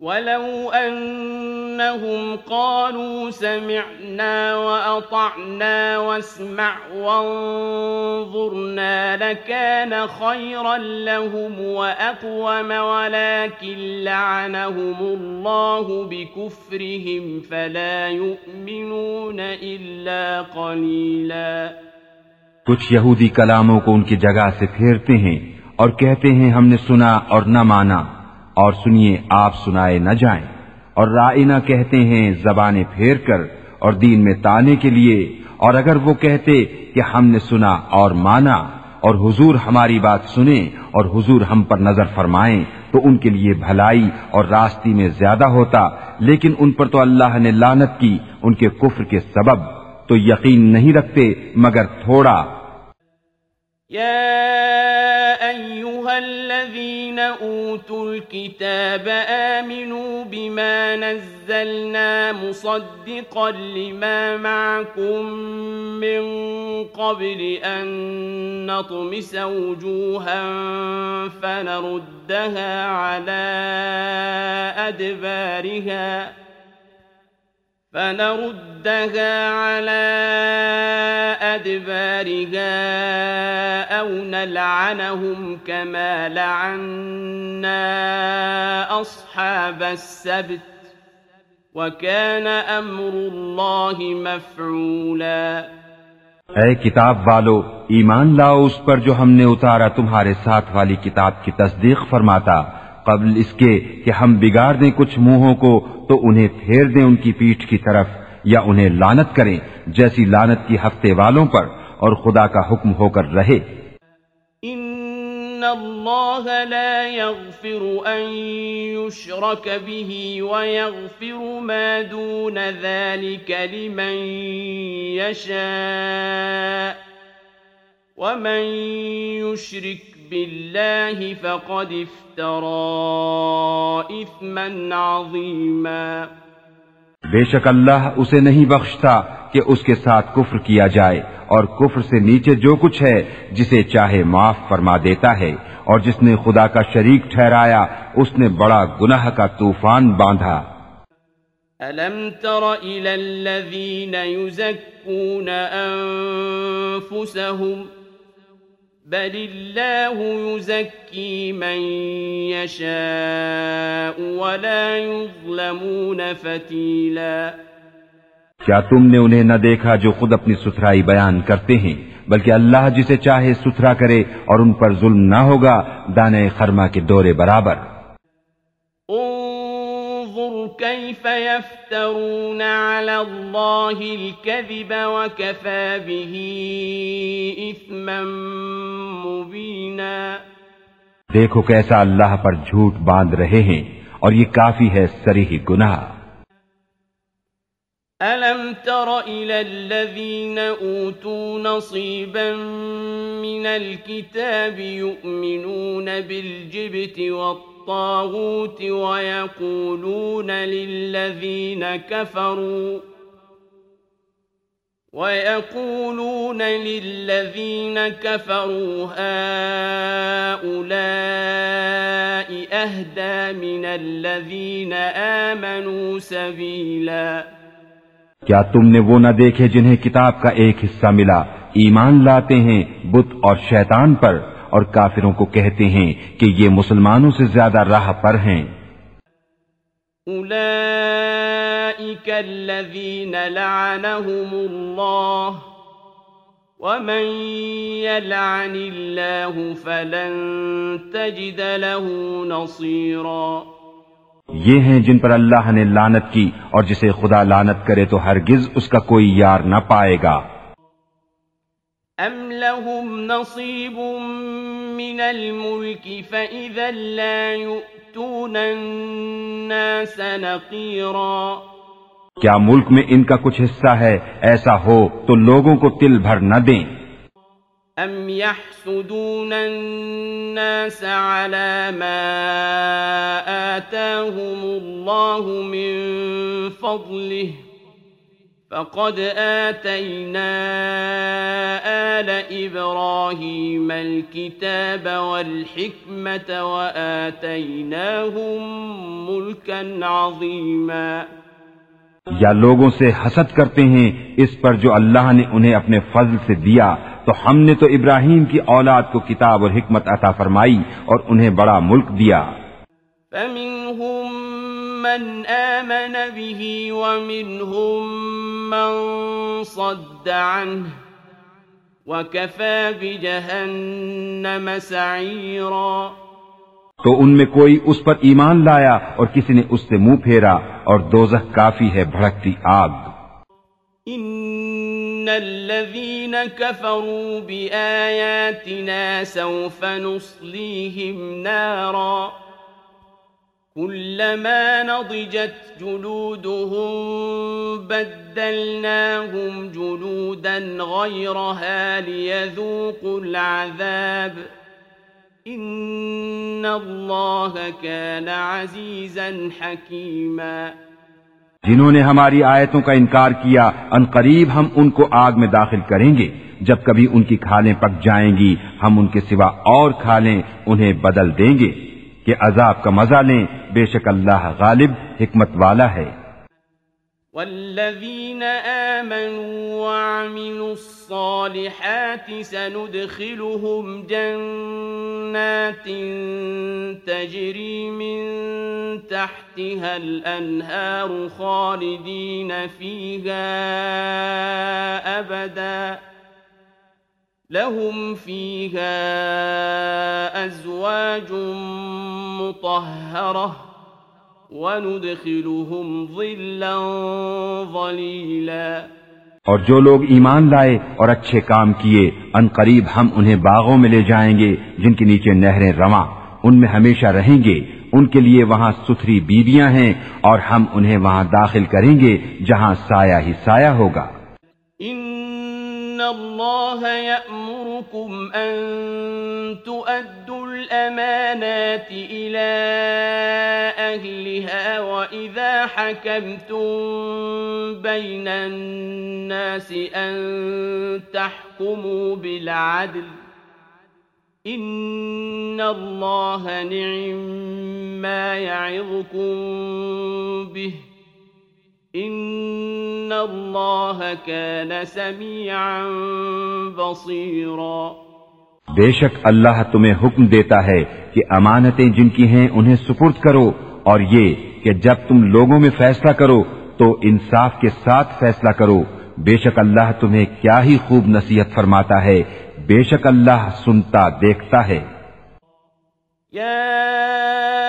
ولو أنهم قالوا سمعنا وأطعنا واسمع وانظرنا لكان خيرا لهم وأقوم ولكن لعنهم الله بكفرهم فلا يؤمنون إلا قليلا کچھ یہودی کلاموں کو ان کی جگہ سے پھیرتے ہیں اور کہتے ہیں ہم نے سنا اور نہ مانا۔ اور سنیے آپ سنائے نہ جائیں اور رائنا کہتے ہیں زبانیں پھیر کر اور دین میں تانے کے لیے اور اگر وہ کہتے کہ ہم نے سنا اور مانا اور حضور ہماری بات سنیں اور حضور ہم پر نظر فرمائیں تو ان کے لیے بھلائی اور راستی میں زیادہ ہوتا لیکن ان پر تو اللہ نے لانت کی ان کے کفر کے سبب تو یقین نہیں رکھتے مگر تھوڑا یا الذين أوتوا الكتاب آمنوا بما نزلنا مصدقا لما معكم من قبل أن نطمس وجوها فنردها على أدبارها فنردها على أدبارها أو نلعنهم كما لعنا أصحاب السبت وكان أمر الله مفعولا. اے کتاب والو، ایمان لاؤ اس پر جو ہم نے اتارا تمہارے ساتھ والی کتاب کی تصدیق فرماتا۔ قبل اس کے کہ ہم بگاڑ دیں کچھ منہوں کو، تو انہیں پھیر دیں ان کی پیٹھ کی طرف، یا انہیں لانت کریں جیسی لانت کی ہفتے والوں پر، اور خدا کا حکم ہو کر رہے۔ ان اللہ لا يغفر ان يشرك به ويغفر ما دون ذلك لمن يشاء ومن يشرك بالله فقد افترى اثما عظيما. بے شک اللہ اسے نہیں بخشتا کہ اس کے ساتھ کفر کیا جائے اور کفر سے نیچے جو کچھ ہے جسے چاہے معاف فرما دیتا ہے اور جس نے خدا کا شریک ٹھہرایا اس نے بڑا گناہ کا طوفان باندھا۔ ألم تر إلى الذين يزكون أنفسهم بل الله يزكي من يشاء ولا يظلمون فتيلا کیا تم نے انہیں نہ دیکھا جو خود اپنی ستھرائی بیان کرتے ہیں، بلکہ اللہ جسے چاہے ستھرا کرے اور ان پر ظلم نہ ہوگا دانے خرما کے دورے برابر۔ كيف يفترون على الله الكذب وكفى به إثما مبينا. دیکھو کیسا اللہ پر جھوٹ باندھ رہے ہیں اور یہ کافی ہے سریح گناہ۔ ألم تر إلى الذين أوتوا نصيبا من الكتاب يؤمنون بالجبت والطاغوت ويقولون للذين كفروا ويقولون للذين كفروا هؤلاء أهدى من الذين آمنوا سبيلاً کیا تم نے وہ نہ دیکھے جنہیں کتاب کا ایک حصہ ملا؟ ایمان لاتے ہیں بت اور شیطان پر۔ اور کافروں کو کہتے ہیں کہ یہ مسلمانوں سے زیادہ راہ پر ہیں۔ أولئك الذين لعنهم الله ومن يلعن الله فلن تجد له نصيرا یہ ہیں جن پر اللہ نے لانت کی اور جسے خدا لانت کرے تو ہرگز اس کا کوئی یار نہ پائے گا۔ أم لهم نصيب من الملك فإذا لا يؤتون الناس نقيرا کیا ملک میں ان کا کچھ حصہ ہے؟ ایسا ہو تو لوگوں کو تل بھر نہ دیں۔ أم يحسدون الناس على ما آتاهم الله من فضله فقد آتينا آل إبراهيم الكتاب والحكمة وآتيناهم ملكا عظيما۔ یا لوگوں سے حسد کرتے ہیں اس پر جو اللہ نے انہیں اپنے فضل سے دیا تو ہم نے تو ابراہیم کی اولاد کو کتاب اور حکمت عطا فرمائی اور انہیں بڑا ملک دیا۔ فمنهم من آمن به ومنهم من صد عنه وكفى بجهنم سعيرا تو ان میں کوئی اس پر ایمان لایا اور کسی نے اس سے منہ پھیرا اور دوزخ کافی ہے بھڑکتی آگ۔ إن الذين كفروا بآياتنا سوف نصليهم نارا۔ كلما نضجت جلودهم بدلناهم جلودا غيرها ليذوقوا العذاب. ان اللہ کان عزیزا حکیما جنہوں نے ہماری آیتوں کا انکار کیا، ان قریب ہم ان کو آگ میں داخل کریں گے۔ جب کبھی ان کی کھالیں پک جائیں گی، ہم ان کے سوا اور کھالیں، انہیں بدل دیں گے کہ عذاب کا مزہ لیں بے شک اللہ غالب، حکمت والا ہے۔ والذين آمنوا وعملوا الصالحات سندخلهم جنات تجري من تحتها الأنهار خالدين فيها أبدا لهم فيها أزواج مطهرة وَنُدْخِلُهُمْ ظِلًّا ظَلِيلًا اور جو لوگ ایمان لائے اور اچھے کام کیے ان قریب ہم انہیں باغوں میں لے جائیں گے جن کے نیچے نہریں رواں ان میں ہمیشہ رہیں گے ان کے لیے وہاں ستھری بیویاں ہیں اور ہم انہیں وہاں داخل کریں گے جہاں سایہ ہی سایہ ہوگا۔ ان اللہ یأمرکم ان تؤدوا الامانات الى اہلها واذا حکمتم بین الناس ان تحکموا بالعدل ان اللہ نعم ما یعظکم به ان اللہ کان سمیعا بصیرا بے شک اللہ تمہیں حکم دیتا ہے کہ امانتیں جن کی ہیں انہیں سپرد کرو اور یہ کہ جب تم لوگوں میں فیصلہ کرو تو انصاف کے ساتھ فیصلہ کرو۔ بے شک اللہ تمہیں کیا ہی خوب نصیحت فرماتا ہے۔ بے شک اللہ سنتا دیکھتا ہے۔ یا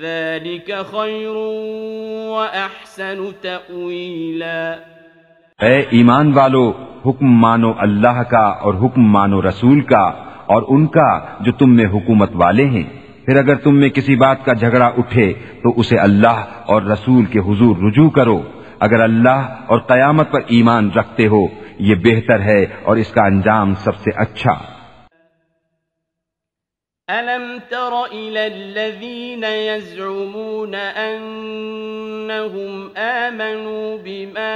ذلك خير وأحسن تأويلا۔ اے ایمان والو، حکم مانو اللہ کا اور حکم مانو رسول کا اور ان کا جو تم میں حکومت والے ہیں۔ پھر اگر تم میں کسی بات کا جھگڑا اٹھے تو اسے اللہ اور رسول کے حضور رجوع کرو۔ اگر اللہ اور قیامت پر ایمان رکھتے ہو، یہ بہتر ہے اور اس کا انجام سب سے اچھا۔ ألم تر إلى الذين يزعمون أنهم آمنوا بما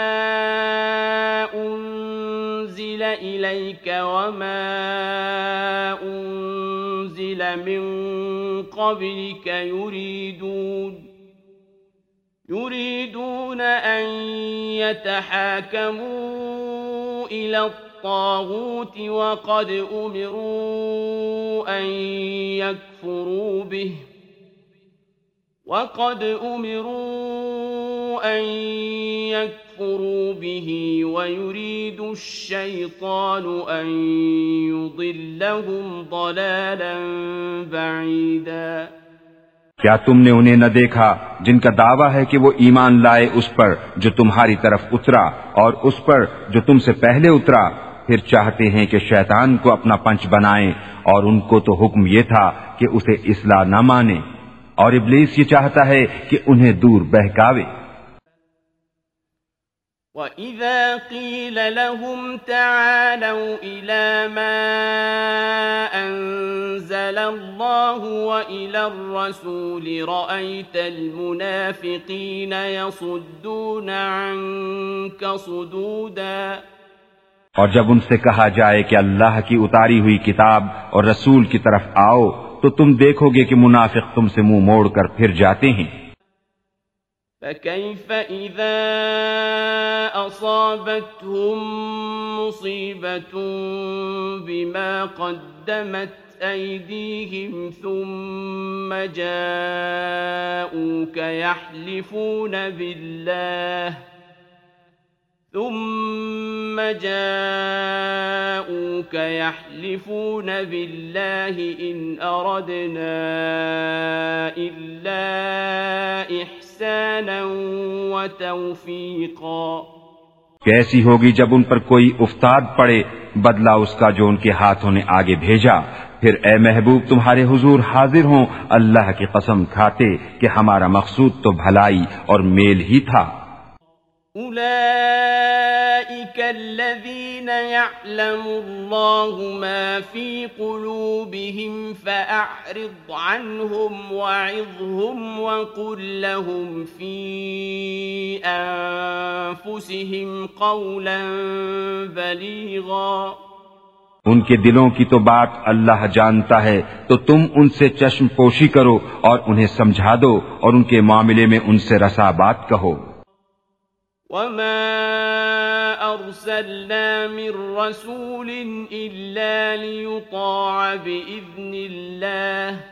أنزل إليك وما أنزل من قبلك يريدون يريدون أن يتحاكموا إلى الطاعة الطاغوت وقد أمروا أن يكفروا به. وقد أمروا أن يكفروا به ويريد الشيطان أن يضلهم ضلالا بعيدا. کیا تم نے انہیں نہ دیکھا جن کا دعویٰ ہے کہ وہ ایمان لائے اس پر جو تمہاری طرف اترا اور اس پر جو تم سے پہلے اترا؟ پھر چاہتے ہیں کہ شیطان کو اپنا پنچ بنائیں اور ان کو تو حکم یہ تھا کہ اسے اصلاح نہ مانے۔ اور ابلیس یہ چاہتا ہے کہ انہیں دور بہکاوے۔ وَإِذَا قِيلَ لَهُمْ تَعَالَوْا إِلَى مَا أَنزَلَ اللَّهُ وَإِلَى الرَّسُولِ رَأَيْتَ الْمُنَافِقِينَ يَصُدُّونَ عَنكَ صُدُودًا اور جب ان سے کہا جائے کہ اللہ کی اتاری ہوئی کتاب اور رسول کی طرف آؤ، تو تم دیکھو گے کہ منافق تم سے منہ مو موڑ کر پھر جاتے ہیں۔ فكيف إذا أصابتهم مصيبة بما قدمت أيديهم ثم جاءوك يحلفون بالله ثم جاءوك يحلفون بالله إن أردنا إلا إحسانا وتوفيقا۔ کیسی ہوگی جب ان پر کوئی افتاد پڑے، بدلا اس کا جو ان کے ہاتھوں نے آگے بھیجا۔ پھر اے محبوب، تمہارے حضور حاضر ہوں۔ اللہ کی قسم کھاتے کہ ہمارا مقصود تو بھلائی اور میل ہی تھا۔ أولئك الذين يعلم الله ما في قلوبهم فأعرض عنهم وعظهم وقل لهم في أنفسهم قولا بليغا ان کے دلوں کی تو بات اللہ جانتا ہے، تو تم ان سے چشم پوشی کرو اور انہیں سمجھا دو اور ان کے معاملے میں ان سے رسا بات کہو۔ وما أرسلنا من رسول إلا ليطاع بإذن الله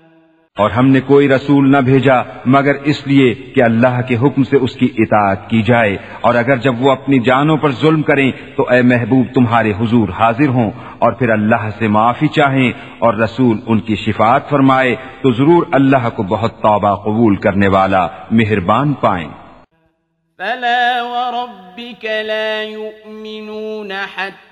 اور ہم نے کوئی رسول نہ بھیجا، مگر اس لیے کہ اللہ کے حکم سے اس کی اطاعت کی جائے۔ اور اگر جب وہ اپنی جانوں پر ظلم کریں، تو اے محبوب تمہارے حضور حاضر ہوں۔ اور پھر اللہ سے معافی چاہیں اور رسول ان کی شفاعت فرمائے، تو ضرور اللہ کو بہت توبہ قبول کرنے والا مہربان پائیں۔ فلا وربك لا يؤمنون حتى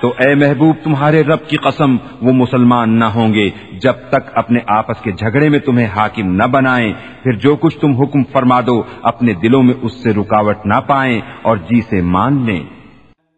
تو اے محبوب، تمہارے رب کی قسم، وہ مسلمان نہ ہوں گے۔ جب تک اپنے آپس کے جھگڑے میں تمہیں حاکم نہ بنائیں، پھر جو کچھ تم حکم فرما دو، اپنے دلوں میں اس سے رکاوٹ نہ پائیں اور جی سے مان لیں۔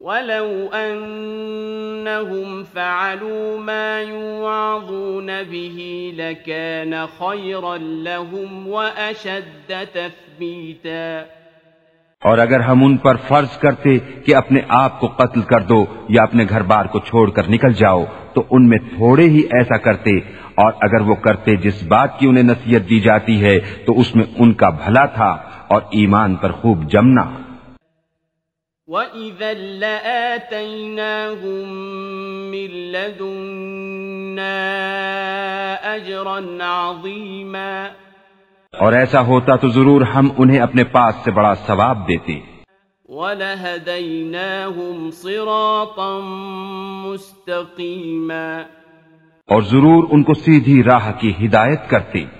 ولو أنهم فعلوا ما يوعظون به لكان خيرا لهم وأشد تثبيتا اور اگر ہم ان پر فرض کرتے کہ اپنے آپ کو قتل کر دو یا اپنے گھر بار کو چھوڑ کر نکل جاؤ، تو ان میں تھوڑے ہی ایسا کرتے۔ اور اگر وہ کرتے جس بات کی انہیں نصیحت دی جاتی ہے، تو اس میں ان کا بھلا تھا اور ایمان پر خوب جمنا۔ وَإِذًا لَآتَيْنَاهُمْ مِن لَّدُنَّا أَجْرًا عَظِيمًا اور ایسا ہوتا تو ضرور ہم انہیں اپنے پاس سے بڑا ثواب دیتے۔ وَلَهَدَيْنَاهُمْ صِرَاطًا مُسْتَقِيمًا اور ضرور ان کو سیدھی راہ کی ہدایت کرتے۔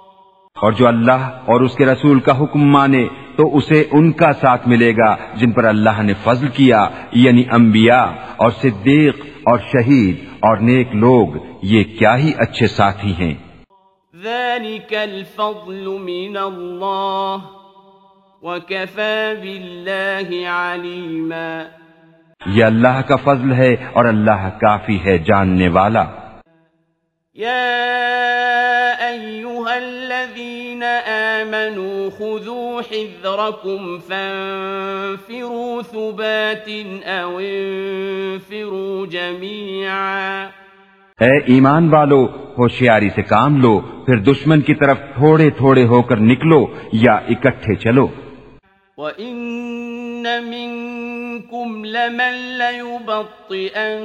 اور جو اللہ اور اس کے رسول کا حکم مانے تو اسے ان کا ساتھ ملے گا جن پر اللہ نے فضل کیا یعنی انبیاء اور صدیق اور شہید اور نیک لوگ یہ کیا ہی اچھے ساتھی ہیں۔ ذلك الفضل من اللہ یہ اللہ کا فضل ہے اور اللہ کافی ہے جاننے والا۔ الذين آمنوا خذوا حذركم فانفروا ثبات أو انفروا جميعا اے ایمان والو ہوشیاری سے کام لو پھر دشمن کی طرف تھوڑے تھوڑے ہو کر نکلو یا اکٹھے چلو۔ وَإِنَّ وإن منكم لمن ليبطئن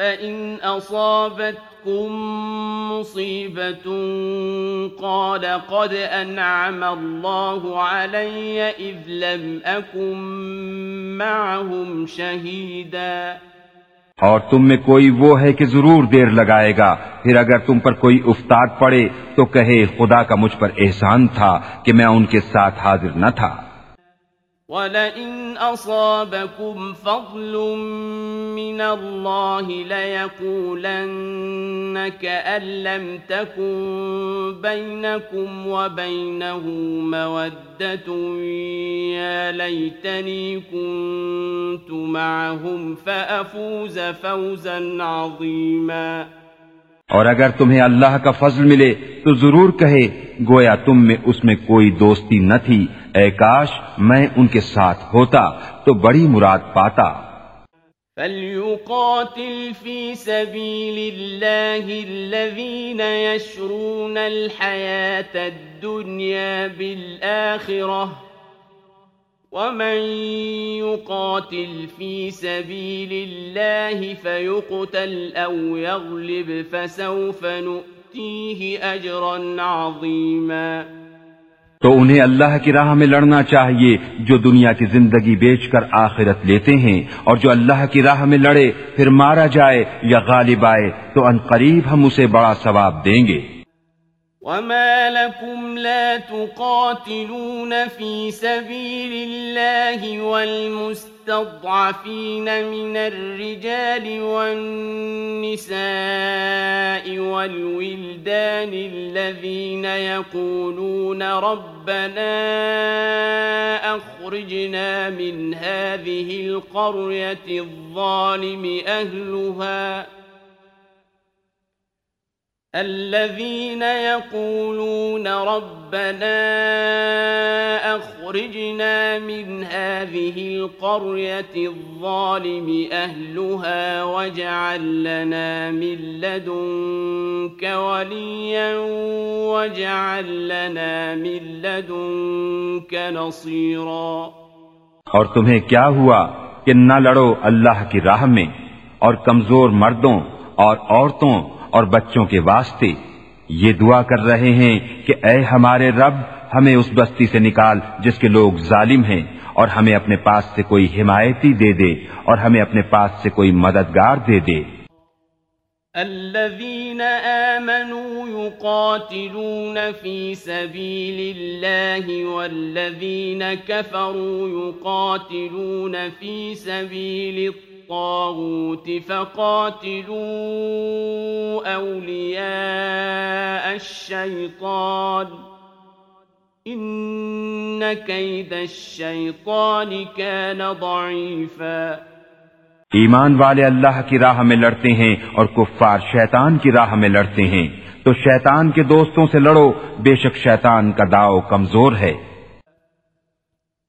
فإن أصابتكم مصيبة قال قد أنعم الله علي إذ لم أكن معهم شهيدا اور تم میں کوئی وہ ہے کہ ضرور دیر لگائے گا۔ پھر اگر تم پر کوئی افتاد پڑے تو کہے خدا کا مجھ پر احسان تھا کہ میں ان کے ساتھ حاضر نہ تھا۔ وَلَئِنْ أَصَابَكُمْ فَضْلٌ مِّنَ اللَّهِ لَيَقُولَنَّ كَأَن لَّمْ تَكُن بَيْنَكُمْ وَبَيْنَهُ مَوَدَّةٌ يَا لَيْتَنِي كُنتُ مَعَهُمْ فَأَفُوزَ فَوْزًا عَظِيمًا۔ اور اگر تمہیں اللہ کا فضل ملے تو ضرور کہے گویا تم میں اس میں کوئی دوستی نہ تھی۔ اے کاش میں ان کے ساتھ ہوتا تو بڑی مراد پاتا۔ فَلْيُقَاتِلْ فِي سَبِيلِ اللَّهِ الَّذِينَ يَشْرُونَ الْحَيَاةَ الدُّنْيَا بِالْآخِرَةِ ومن يقاتل في سبيل الله فيقتل أو يغلب فسوف نؤتيه أجرا عظيما۔ تو انہیں اللہ کی راہ میں لڑنا چاہیے جو دنیا کی زندگی بیچ کر آخرت لیتے ہیں اور جو اللہ کی راہ میں لڑے پھر مارا جائے یا غالب آئے تو ان قریب ہم اسے بڑا ثواب دیں گے۔ وما لكم لا تقاتلون في سبيل الله المستضعفين من الرجال والنساء والولدان الذين يقولون ربنا أخرجنا من هذه القرية الظالم أهلها الذين يقولون ربنا أخرجنا من هذه القرية الظالم أهلها واجعل لنا من لدنك وليا واجعل لنا من لدنك نصيرا اور تمہیں کیا ہوا کہ نہ لڑو اللہ کی راہ میں اور کمزور مردوں اور عورتوں اور بچوں کے واسطے یہ دعا کر رہے ہیں کہ اے ہمارے رب، ہمیں اس بستی سے نکال جس کے لوگ ظالم ہیں، اور ہمیں اپنے پاس سے کوئی حمایتی دے دے، اور ہمیں اپنے پاس سے کوئی مددگار دے دے۔ الذين آمنوا يقاتلون في سبيل الله والذين كفروا يقاتلون في سبيل الطاغوت الطاغوت فقاتلوا أولياء الشيطان. إن كيد الشيطان كان ضعيفا. ایمان والے اللہ کی راہ میں لڑتے ہیں اور کفار شیطان کی راہ میں لڑتے ہیں۔ تو شیطان کے دوستوں سے لڑو، بے شک شیطان کا داؤ کمزور ہے۔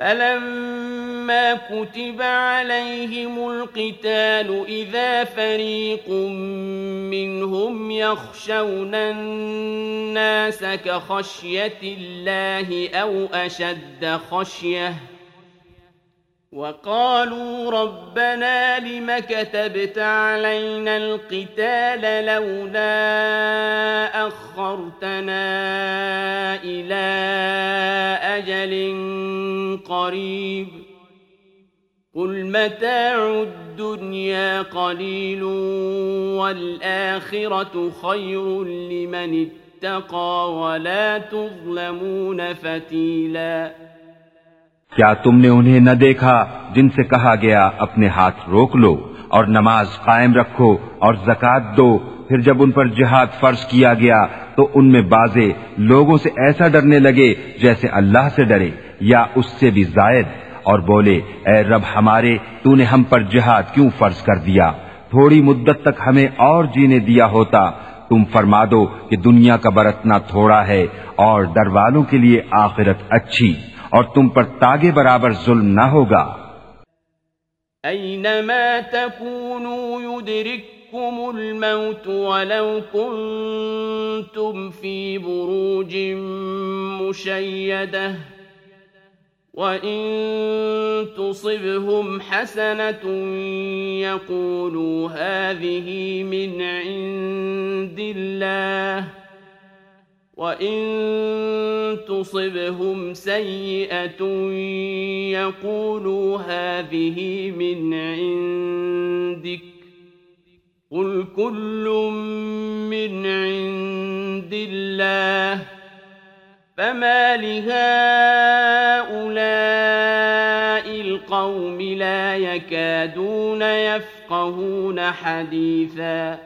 فلما كتب عليهم القتال إذا فريق منهم يخشون الناس كخشية الله أو أشد خشيةً وقالوا ربنا لم كتبت علينا القتال لولا أخرتنا إلى أجل قريب قل متاع الدنيا قليل والآخرة خير لمن اتقى ولا تظلمون فتيلاً کیا تم نے انہیں نہ دیکھا جن سے کہا گیا اپنے ہاتھ روک لو اور نماز قائم رکھو اور زکات دو؟ پھر جب ان پر جہاد فرض کیا گیا تو ان میں بازے لوگوں سے ایسا ڈرنے لگے جیسے اللہ سے ڈرے یا اس سے بھی زائد اور بولے، اے رب ہمارے، تو نے ہم پر جہاد کیوں فرض کر دیا؟ تھوڑی مدت تک ہمیں اور جینے دیا ہوتا۔ تم فرما دو کہ دنیا کا برتنا تھوڑا ہے اور ڈر والوں کے لیے آخرت اچھی۔ اور تم پر تاگے برابر ظلم نہ ہوگا۔ أينما تكونوا يدرككم الموت ولو كنتم في بروج مشيدة وإن تصبهم حسنة يقولوا هذه من عند الله وَإِن تُصِبْهُمْ سَيِّئَةٌ يَقُولُوا هَٰذِهِ مِنْ قُلْ كُلٌّ اللَّهِ فَمَا الْقَوْمِ لَا يَكَادُونَ يَفْقَهُونَ حَدِيثًا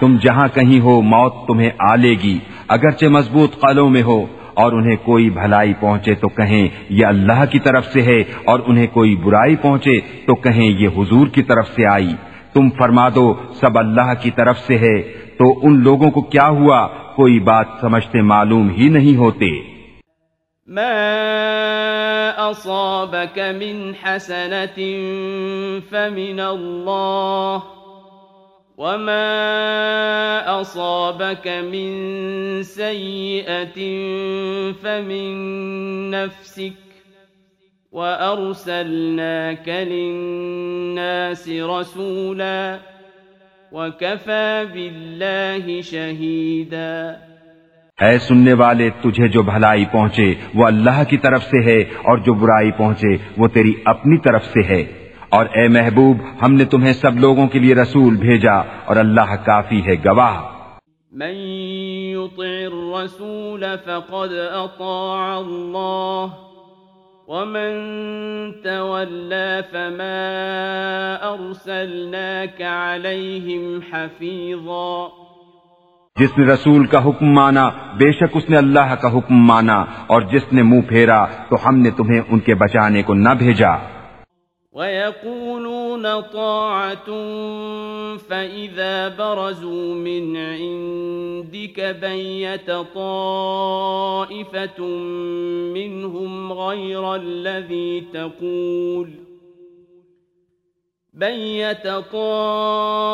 تم جہاں کہیں ہو موت تمہیں آ لے گی اگرچہ مضبوط قلوں میں ہو، اور انہیں کوئی بھلائی پہنچے تو کہیں یہ اللہ کی طرف سے ہے، اور انہیں کوئی برائی پہنچے تو کہیں یہ حضور کی طرف سے آئی۔ تم فرما دو، سب اللہ کی طرف سے ہے۔ تو ان لوگوں کو کیا ہوا؟ کوئی بات سمجھتے معلوم ہی نہیں ہوتے۔ ما اصابك من فمن وما أصابك من سيئة فمن نفسك وأرسلناك للناس رسولا وكفى بالله شهيدا اے سننے والے، تجھے جو بھلائی پہنچے وہ اللہ کی طرف سے ہے اور جو برائی پہنچے وہ تیری اپنی طرف سے ہے۔ اور اے محبوب ہم نے تمہیں سب لوگوں کے لیے رسول بھیجا اور اللہ کافی ہے گواہ۔ من يطع الرسول فقد اطاع الله ومن تولى فما ارسلناك عليهم حفيظا۔ جس نے رسول کا حکم مانا بے شک اس نے اللہ کا حکم مانا اور جس نے منہ پھیرا تو ہم نے تمہیں ان کے بچانے کو نہ بھیجا۔ ويقولون طاعة فإذا برزوا من عندك بيت طائفة منهم غير الذي تقول بيت طائفة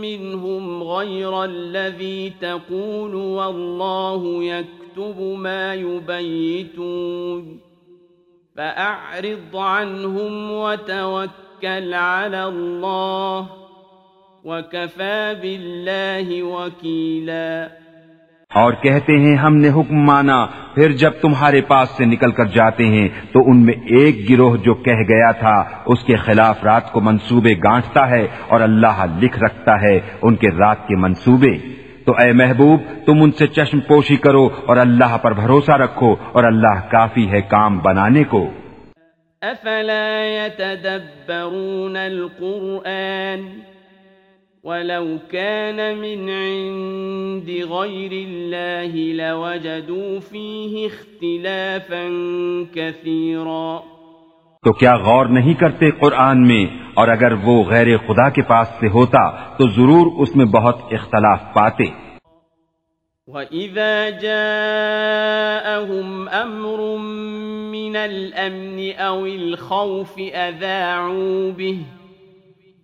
منهم غير الذي تقول والله يكتب ما يبيتون فأعرض عنهم وتوكل على الله وكفى بالله وكيلا. اور کہتے ہیں، ہم نے حکم مانا، پھر جب تمہارے پاس سے نکل کر جاتے ہیں، تو ان میں ایک گروہ جو کہہ گیا تھا، اس کے خلاف رات کو منصوبے گانٹتا ہے اور اللہ لکھ رکھتا ہے ان کے رات کے منصوبے۔ تو اے محبوب، تم ان سے چشم پوشی کرو اور اللہ پر بھروسہ رکھو اور اللہ کافی ہے کام بنانے کو۔ افلا يتدبرون القرآن ولو كان من عند غير الله لوجدوا فيه اختلافا كثيرا تو کیا غور نہیں کرتے قرآن میں؟ اور اگر وہ غیر خدا کے پاس سے ہوتا تو ضرور اس میں بہت اختلاف پاتے۔ وَإِذَا جَاءَهُمْ أَمْرٌ مِّنَ الْأَمْنِ أَوِ الْخَوْفِ أَذَاعُوا بِهِ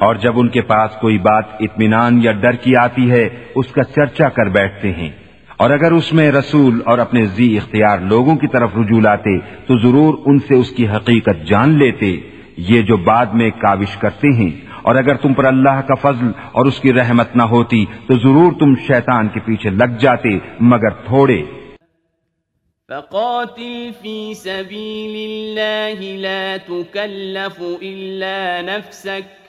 اور جب ان کے پاس کوئی بات اطمینان یا ڈر کی آتی ہے، اس کا چرچا کر بیٹھتے ہیں۔ اور اگر اس میں رسول اور اپنے زی اختیار لوگوں کی طرف رجوع لاتے، تو ضرور ان سے اس کی حقیقت جان لیتے۔ یہ جو بعد میں کاوش کرتے ہیں۔ اور اگر تم پر اللہ کا فضل اور اس کی رحمت نہ ہوتی، تو ضرور تم شیطان کے پیچھے لگ جاتے، مگر تھوڑے۔ فقاتل في سبيل الله لا تكلف إلا نفسك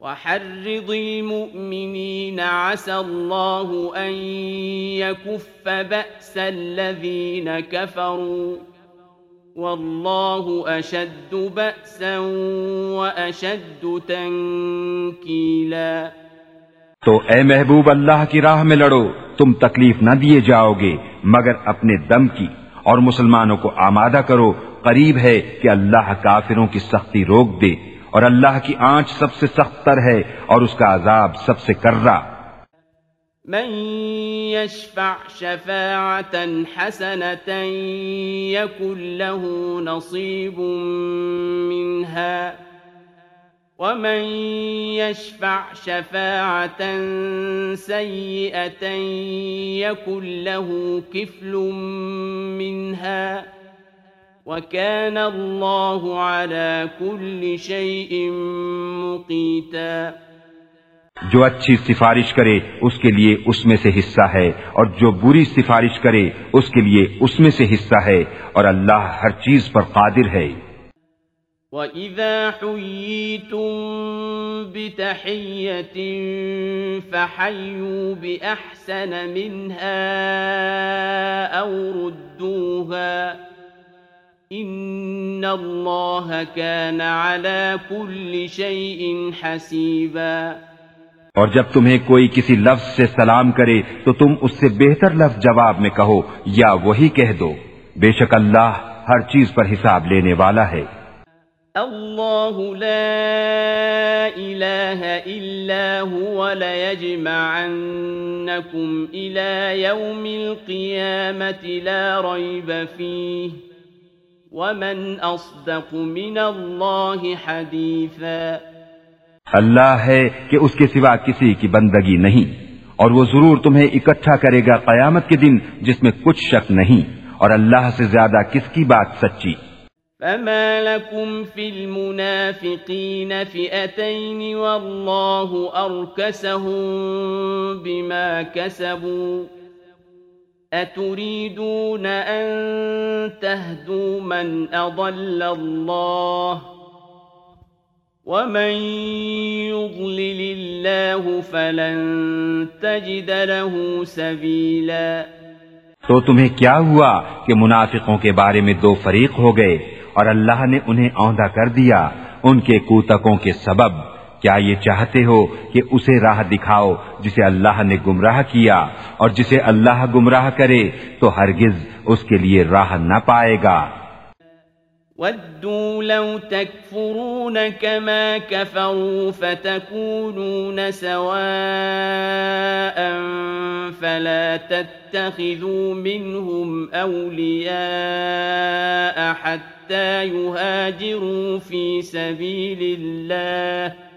وحرض المؤمنين عسى الله أن يكف بأس الذين كفروا والله أشد بأسا وأشد تنكيلا تو اے محبوب اللہ کی راہ میں لڑو، تم تکلیف نہ دیے جاؤ گے مگر اپنے دم کی، اور مسلمانوں کو آمادہ کرو، قریب ہے کہ اللہ کافروں کی سختی روک دے۔ اور اللہ کی آنچ سب سے سخت تر ہے اور اس کا عذاب سب سے کرا من يشفع شفاعة حسنة يكن له نصيب منها ومن يشفع شفاعة سيئة يكن له كفل منها وكان الله على كل شيء مقيتا جو اچھی سفارش کرے اس کے لیے اس میں سے حصہ ہے اور جو بری سفارش کرے اس کے لیے اس میں سے حصہ ہے اور اللہ ہر چیز پر قادر ہے۔ وَإِذَا حُيِّيتُم بِتَحِيَّةٍ فَحَيُّوا بِأَحْسَنَ مِنْهَا أَوْ رُدُّوهَا ان اللہ كان على كل شيء حسیبا اور جب تمہیں کوئی کسی لفظ سے سلام کرے تو تم اس سے بہتر لفظ جواب میں کہو یا وہی کہہ دو بے شک اللہ ہر چیز پر حساب لینے والا ہے۔ اللہ لا الہ الا هو ليجمعنكم الى يوم القيامة لا ريب فيه ومن اصدق من اللہ حدیثا اللہ ہے کہ اس کے سوا کسی کی بندگی نہیں اور وہ ضرور تمہیں اکٹھا کرے گا قیامت کے دن جس میں کچھ شک نہیں اور اللہ سے زیادہ کس کی بات سچی؟ فما لكم في المنافقين فئتين والله أركسهم بما كسبوا أتريدون أن تهدوا من أضل الله ومن يضلل الله فلن تجد له سبيلا تو تمہیں کیا ہوا کہ منافقوں کے بارے میں دو فریق ہو گئے اور اللہ نے انہیں اوندہ کر دیا ان کے کوتکوں کے سبب؟ کیا یہ چاہتے ہو کہ اسے راہ دکھاؤ جسے اللہ نے گمراہ کیا؟ اور جسے اللہ گمراہ کرے تو ہرگز اس کے لیے راہ نہ پائے گا۔ ودوا لو تكفرون كما كفروا فتكونون سواء فلا تتخذوا منهم أولياء حتى يهاجروا في سبيل الله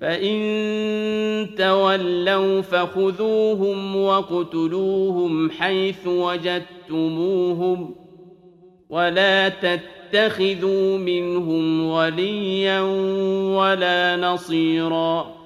فَإِن تَوَلَّوْا فَخُذُوهُمْ وَاقْتُلُوهُمْ حَيْثُ وَجَدتُّمُوهُمْ وَلَا تَتَّخِذُوا مِنْهُمْ وَلِيًّا وَلَا نَصِيرًا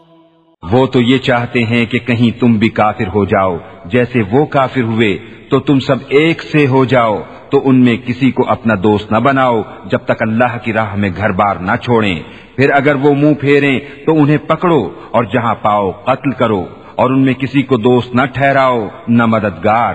وہ تو یہ چاہتے ہیں کہ کہیں تم بھی کافر ہو جاؤ۔ جیسے وہ کافر ہوئے، تو تم سب ایک سے ہو جاؤ۔ تو ان میں کسی کو اپنا دوست نہ بناؤ، جب تک اللہ کی راہ میں گھر بار نہ چھوڑیں۔ پھر اگر وہ منہ پھیریں، تو انہیں پکڑو اور جہاں پاؤ قتل کرو اور ان میں کسی کو دوست نہ ٹھہراؤ، نہ مددگار۔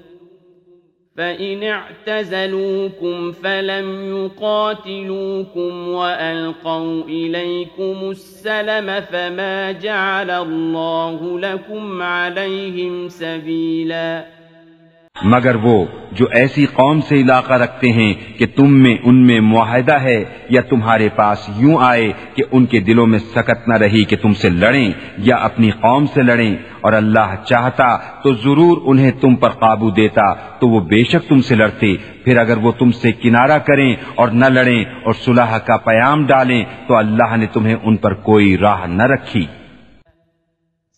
ۖ فإن اعتزلوكم فلم يقاتلوكم وألقوا إليكم السلم فما جعل الله لكم عليهم سبيلا مگر وہ جو ایسی قوم سے علاقہ رکھتے ہیں کہ تم میں ان میں معاہدہ ہے یا تمہارے پاس یوں آئے کہ ان کے دلوں میں سکت نہ رہی کہ تم سے لڑیں یا اپنی قوم سے لڑیں اور اللہ چاہتا تو ضرور انہیں تم پر قابو دیتا، تو وہ بے شک تم سے لڑتے۔ پھر اگر وہ تم سے کنارہ کریں اور نہ لڑیں اور صلح کا پیام ڈالیں، تو اللہ نے تمہیں ان پر کوئی راہ نہ رکھی۔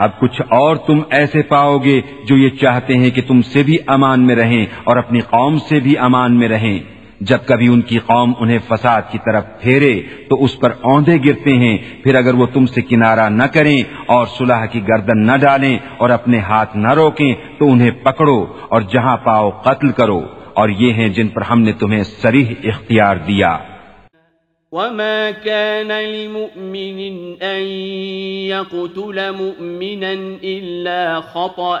اب کچھ اور تم ایسے پاؤ گے جو یہ چاہتے ہیں کہ تم سے بھی امان میں رہیں اور اپنی قوم سے بھی امان میں رہیں۔ جب کبھی ان کی قوم انہیں فساد کی طرف پھیرے، تو اس پر اوندے گرتے ہیں۔ پھر اگر وہ تم سے کنارہ نہ کریں اور صلح کی گردن نہ ڈالیں اور اپنے ہاتھ نہ روکیں، تو انہیں پکڑو اور جہاں پاؤ قتل کرو۔ اور یہ ہیں جن پر ہم نے تمہیں سریح اختیار دیا۔ وما كان لمؤمن أن يقتل مؤمنا إلا خطأ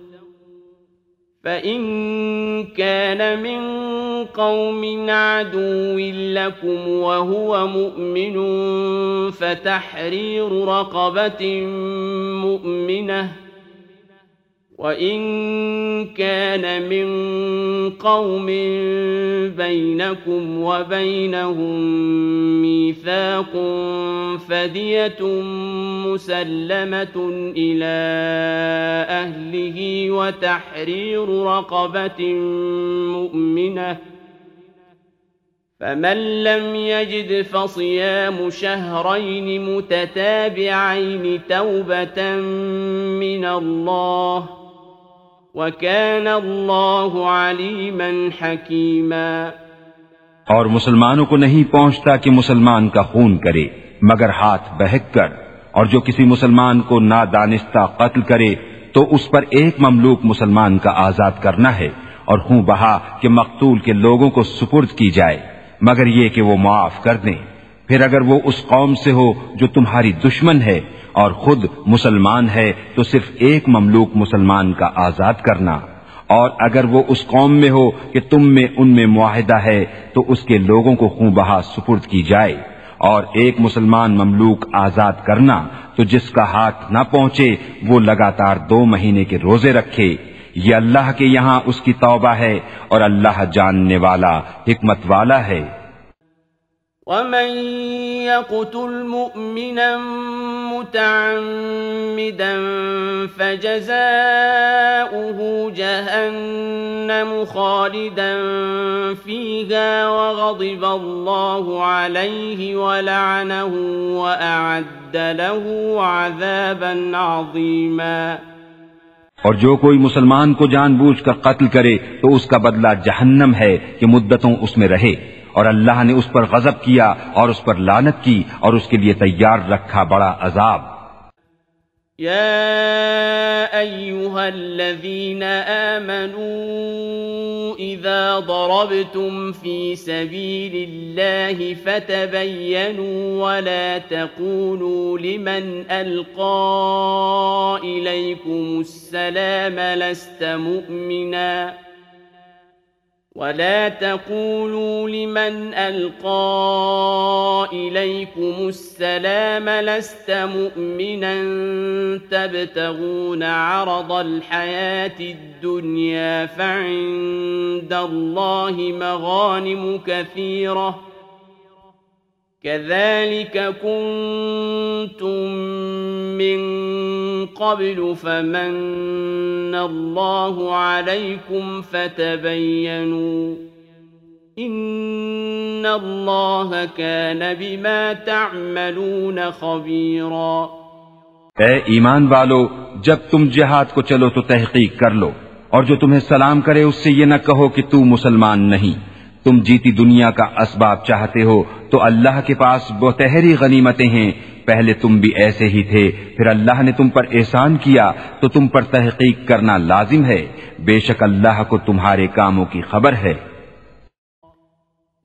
فإن كان من قوم عدو لكم وهو مؤمن فتحرير رقبة مؤمنة وإن كان من قوم بينكم وبينهم ميثاق فدية مسلمة إلى أهله وتحرير رقبة مؤمنة فمن لم يجد فصيام شهرين متتابعين توبة من الله وَكَانَ اللَّهُ عَلِيمًا حَكِيمًا اور مسلمانوں کو نہیں پہنچتا کہ مسلمان کا خون کرے، مگر ہاتھ بہک کر۔ اور جو کسی مسلمان کو نادانستہ قتل کرے، تو اس پر ایک مملوک مسلمان کا آزاد کرنا ہے۔ اور خون بہا کہ مقتول کے لوگوں کو سپرد کی جائے، مگر یہ کہ وہ معاف کر دیں۔ پھر اگر وہ اس قوم سے ہو جو تمہاری دشمن ہے اور خود مسلمان ہے، تو صرف ایک مملوک مسلمان کا آزاد کرنا۔ اور اگر وہ اس قوم میں ہو کہ تم میں ان میں معاہدہ ہے، تو اس کے لوگوں کو خوں بہا سپرد کی جائے۔ اور ایک مسلمان مملوک آزاد کرنا، تو جس کا ہاتھ نہ پہنچے، وہ لگاتار دو مہینے کے روزے رکھے۔ یہ اللہ کے یہاں اس کی توبہ ہے، اور اللہ جاننے والا، حکمت والا ہے۔ ومن يقتل مؤمنا متعمدا فجزاؤه جهنم خالدا فيها وغضب الله عليه ولعنه وأعد له عذابا عظيما اور جو کوئی مسلمان کو جان بوجھ کر قتل کرے تو اس کا بدلہ جہنم ہے کہ مدتوں اس میں رہے۔ اور اللہ نے اس پر غضب کیا اور اس پر لانت کی اور اس کے لیے تیار رکھا بڑا عذاب۔ يا أيها الذين آمنوا إذا ضربتم في سبيل الله فتبينوا ولا تقولوا لمن ألقى إليكم السلام لست مؤمناً۔ ولا تقولوا لمن ألقى إليكم السلام لست مؤمنا تبتغون عرض الحياة الدنيا فعند الله مغانم كثيرة كذلك كنتم من قبل فمن الله عليكم فتبينوا ان اللہ كان بما تعملون خبیرا اے ایمان والو، جب تم جہاد کو چلو تو تحقیق کر لو، اور جو تمہیں سلام کرے اس سے یہ نہ کہو کہ تو مسلمان نہیں۔ تم جیتی دنیا کا اسباب چاہتے ہو تو اللہ کے پاس بہتری غنیمتیں ہیں۔ پہلے تم بھی ایسے ہی تھے، پھر اللہ نے تم پر احسان کیا تو تم پر تحقیق کرنا لازم ہے۔ بے شک اللہ کو تمہارے کاموں کی خبر ہے۔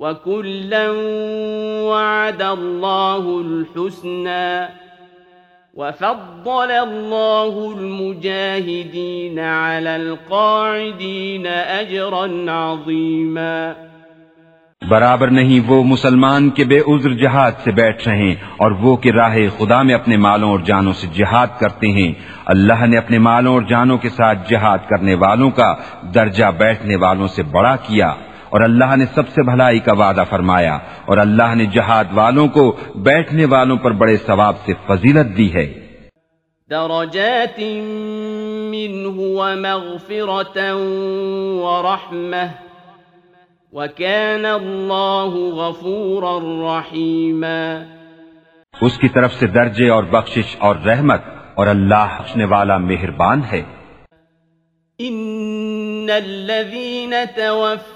وكلا وعد الله الحسنى وفضل الله المجاهدين على القاعدين أجرا عظيما برابر نہیں وہ مسلمان کے بے عذر جہاد سے بیٹھ رہے ہیں اور وہ کہ راہ خدا میں اپنے مالوں اور جانوں سے جہاد کرتے ہیں۔ اللہ نے اپنے مالوں اور جانوں کے ساتھ جہاد کرنے والوں کا درجہ بیٹھنے والوں سے بڑا کیا۔ اور اللہ نے سب سے بھلائی کا وعدہ فرمایا اور اللہ نے جہاد والوں کو بیٹھنے والوں پر بڑے ثواب سے فضیلت دی ہے۔ درجات منه ومغفرة ورحمة وكان الله غفورا رحيما۔ اس کی طرف سے درجے اور بخشش اور رحمت اور اللہ حسن والا مہربان ہے۔ ان الذين توفوا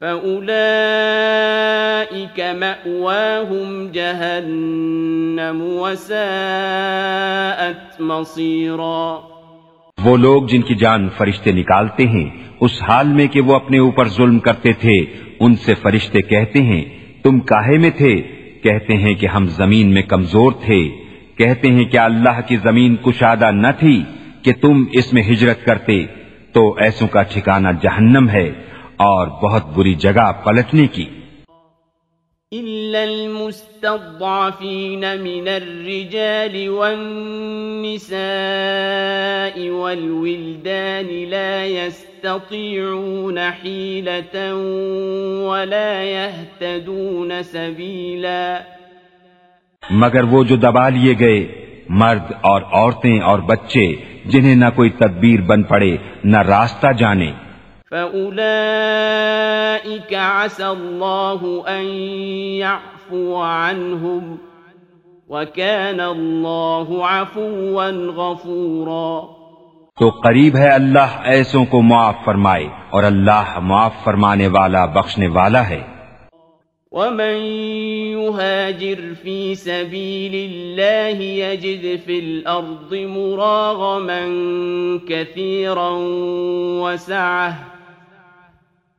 فَأُولَئِكَ مَأْوَاهُمْ جَهَنَّمُ وَسَاءَتْ مَصِيرًا وہ لوگ جن کی جان فرشتے نکالتے ہیں، اس حال میں کہ وہ اپنے اوپر ظلم کرتے تھے، ان سے فرشتے کہتے ہیں، تم کاہے میں تھے؟ کہتے ہیں کہ ہم زمین میں کمزور تھے۔ کہتے ہیں کہ اللہ کی زمین کشادہ نہ تھی کہ تم اس میں ہجرت کرتے، تو ایسوں کا ٹھکانہ جہنم ہے۔ اور بہت بری جگہ پلٹنے کی۔ إلا المستضعفين من الرجال والنساء والولدان لا يستطيعون حيلة ولا يهتدون سبيلا۔ مگر وہ جو دبا لیے گئے مرد اور عورتیں اور بچے جنہیں نہ کوئی تدبیر بن پڑے نہ راستہ جانے۔ فَأُولَئِكَ عَسَى اللَّهُ أَن يَعْفُوَ عَنْهُمْ وَكَانَ اللَّهُ عَفُوًّا غَفُورًا تو قریب ہے اللہ ایسوں کو معاف فرمائے اور اللہ معاف فرمانے والا بخشنے والا ہے۔ ومن يهاجر في سبيل الله يجد في الأرض مراغما كثيرا وسعه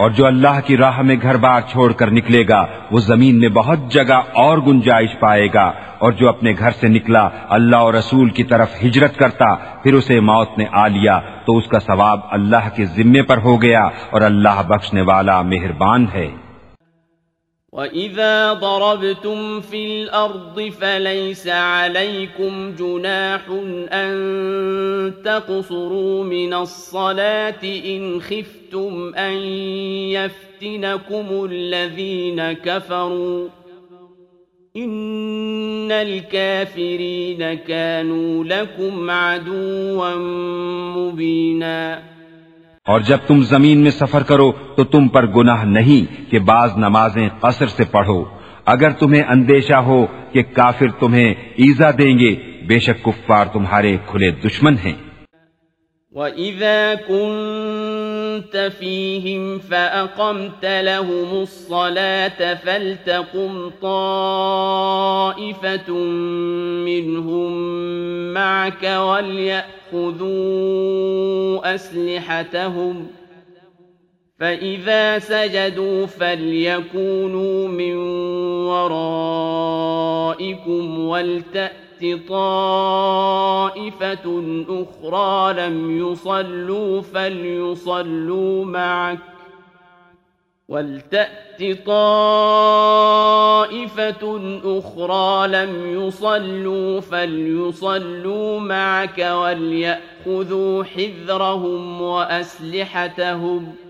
اور جو اللہ کی راہ میں گھر بار چھوڑ کر نکلے گا، وہ زمین میں بہت جگہ اور گنجائش پائے گا۔ اور جو اپنے گھر سے نکلا، اللہ اور رسول کی طرف ہجرت کرتا، پھر اسے موت نے آ لیا۔ تو اس کا ثواب اللہ کے ذمے پر ہو گیا اور اللہ بخشنے والا مہربان ہے۔ وَإِذَا ضَرَبْتُمْ فِي الْأَرْضِ فَلَيْسَ عَلَيْكُمْ جُنَاحٌ أَن تَقْصُرُوا مِنَ الصَّلَاةِ إِنْ خِفْتُمْ أَن يَفْتِنَكُمُ الَّذِينَ كَفَرُوا إِنَّ الْكَافِرِينَ كَانُوا لَكُمْ عَدُوًّا مُبِينًا اور جب تم زمین میں سفر کرو تو تم پر گناہ نہیں کہ بعض نمازیں قصر سے پڑھو۔ اگر تمہیں اندیشہ ہو کہ کافر تمہیں ایزا دیں گے، بے شک کفار تمہارے کھلے دشمن ہیں۔ وَإِذَا كنت فيهم فأقمت لهم الصلاة فلتقم طائفة منهم معك وليأخذوا أسلحتهم ۖ فَإِذَا سَجَدُوا فَلْيَكُونُوا مِنْ وَرَائِكُمْ وَلْتَأْتِ طائفة أخرى لم يصلوا فليصلوا معك ولتأت طائفة أخرى لم يصلوا فليصلوا معك وليأخذوا حذرهم وأسلحتهم ۖ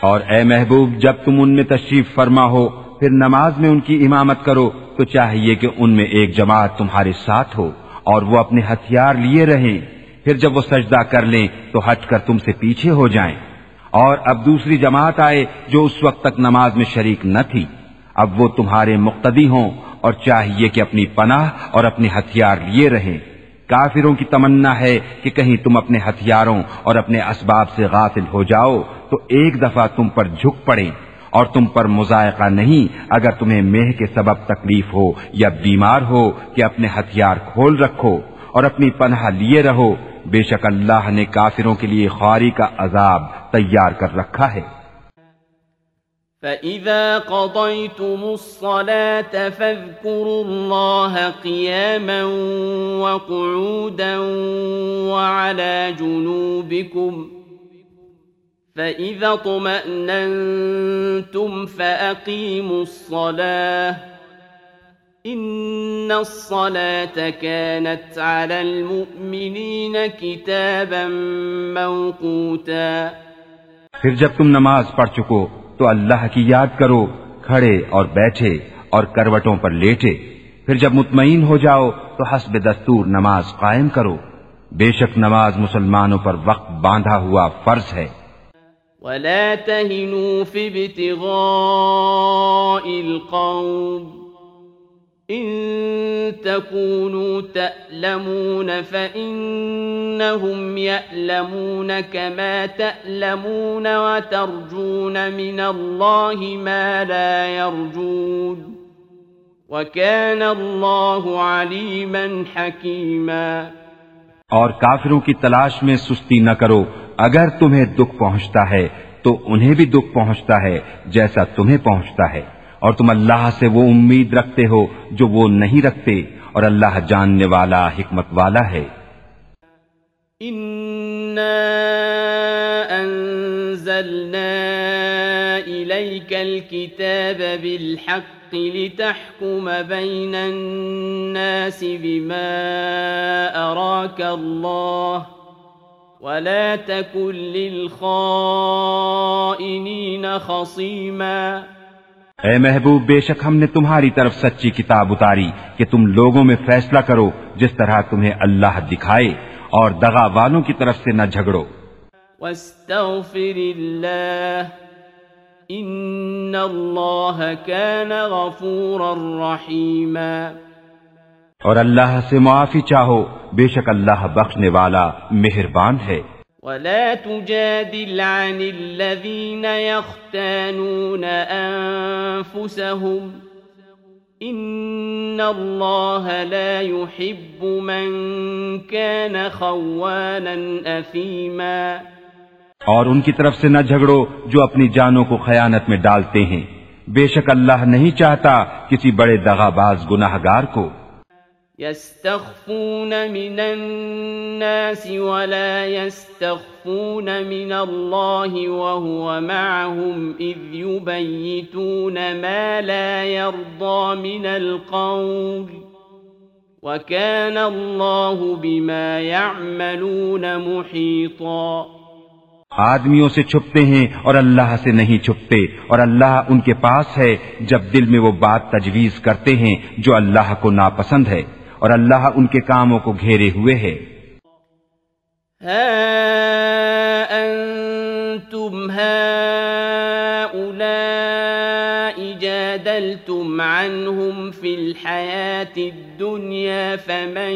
اور اے محبوب، جب تم ان میں تشریف فرما ہو، پھر نماز میں ان کی امامت کرو، تو چاہیے کہ ان میں ایک جماعت تمہارے ساتھ ہو اور وہ اپنے ہتھیار لیے رہیں۔ پھر جب وہ سجدہ کر لیں، تو ہٹ کر تم سے پیچھے ہو جائیں۔ اور اب دوسری جماعت آئے، جو اس وقت تک نماز میں شریک نہ تھی۔ اب وہ تمہارے مقتدی ہوں اور چاہیے کہ اپنی پناہ اور اپنے ہتھیار لیے رہیں۔ کافروں کی تمنا ہے کہ کہیں تم اپنے ہتھیاروں اور اپنے اسباب سے غافل ہو جاؤ، تو ایک دفعہ تم پر جھک پڑے اور تم پر مذائقہ نہیں، اگر تمہیں میہ کے سبب تکلیف ہو یا بیمار ہو کہ اپنے ہتھیار کھول رکھو اور اپنی پناہ لیے رہو، بے شک اللہ نے کافروں کے لیے خواری کا عذاب تیار کر رکھا ہے۔ فَإِذَا قَضَيْتُمُ الصَّلَاةَ فَاذْكُرُوا اللَّهَ قِيَامًا وَقُعُودًا وَعَلَى جُنُوبِكُمْ فإذا طمأننتم فأقيموا الصلاة إن الصلاة كانت على المؤمنين كتابا موقوتا پھر جب تم نماز پڑھ چکو تو اللہ کی یاد کرو، کھڑے اور بیٹھے اور کروٹوں پر لیٹے۔ پھر جب مطمئن ہو جاؤ تو حسب دستور نماز قائم کرو۔ بے شک نماز مسلمانوں پر وقت باندھا ہوا فرض ہے۔ وَلَا تَهِنُوا فِي ابتغاء الْقَوْمِ إن تكونوا تألمون فإنهم يألمون كما تألمون وترجون من الله ما لا يرجون وكان الله عليما حكيما اور کافروں کی تلاش میں سستی نہ کرو۔ اگر تمہیں دکھ پہنچتا ہے، تو انہیں بھی دکھ پہنچتا ہے جیسا تمہیں پہنچتا ہے۔ اور تم اللہ سے وہ امید رکھتے ہو جو وہ نہیں رکھتے، اور اللہ جاننے والا حکمت والا ہے۔ انا انزلنا الیک الكتاب بالحق لتحكم بين الناس بما أراك الله ولا تكن للخائنين خصيما اے محبوب بے شک ہم نے تمہاری طرف سچی کتاب اتاری کہ تم لوگوں میں فیصلہ کرو جس طرح تمہیں اللہ دکھائے اور دغا والوں کی طرف سے نہ جھگڑو۔ واستغفر اللہ ان اللہ كان غفورا رحیما۔ اور اللہ سے معافی چاہو بے شک اللہ بخشنے والا مہربان ہے۔ ولا تجادل عن الذين يختانون أنفسهم إن الله لا يحب من كان خوانا أثيما اور ان کی طرف سے نہ جھگڑو جو اپنی جانوں کو خیانت میں ڈالتے ہیں۔ بے شک اللہ نہیں چاہتا کسی بڑے دغا باز گناہ گار کو۔ يستخفون من الناس ولا يستخفون من الله وهو معهم إذ يبيتون ما لا يرضى من القول وكان الله بما يعملون محيطا آدمیوں سے چھپتے ہیں اور اللہ سے نہیں چھپتے اور اللہ ان کے پاس ہے جب دل میں وہ بات تجویز کرتے ہیں جو اللہ کو ناپسند ہے۔ اور اللہ ان کے کاموں کو گھیرے ہوئے ہے۔ انتم جادلتم عنهم في الحياة الدنيا فمن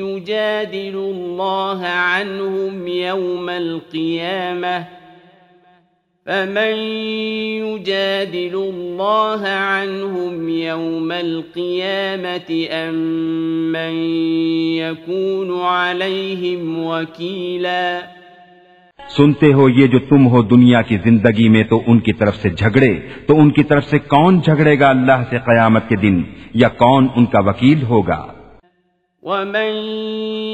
يجادل الله عنهم يوم القيامة فمن يجادل الله عنهم يوم القيامة أم من يكون عليهم وكيلاً سنتے ہو یہ جو تم ہو دنیا کی زندگی میں تو ان کی طرف سے جھگڑے، تو ان کی طرف سے کون جھگڑے گا اللہ سے قیامت کے دن؟ یا کون ان کا وکیل ہوگا؟ ومن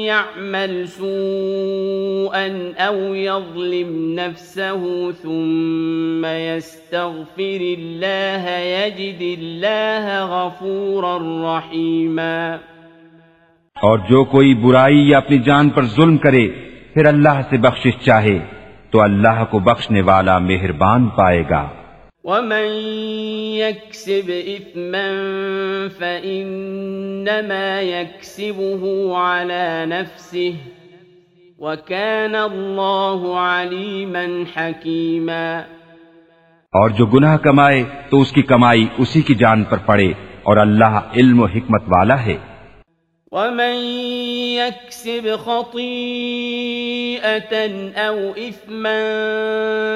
يعمل سوءا او يظلم نفسه ثم يستغفر الله يجد الله غفورا رحيما۔ اور جو کوئی برائی یا اپنی جان پر ظلم کرے، پھر اللہ سے بخشش چاہے، تو اللہ کو بخشنے والا مہربان پائے گا۔ ومن يكسب إثما فإنما يكسبه على نفسه وكان الله عليما حكيما اور جو گناہ کمائے تو اس کی کمائی اسی کی جان پر پڑے اور اللہ علم و حکمت والا ہے۔ ومن يكسب خطيئة أو إثما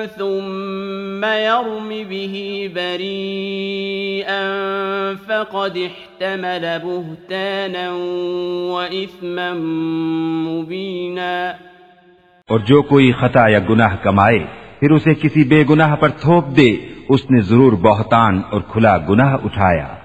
ثم يرم به بريئا فقد احتمل بهتانا وإثما مبينا اور جو کوئی خطا یا گناہ کمائے، پھر اسے کسی بے گناہ پر تھوپ دے، اس نے ضرور بہتان اور کھلا گناہ اٹھایا۔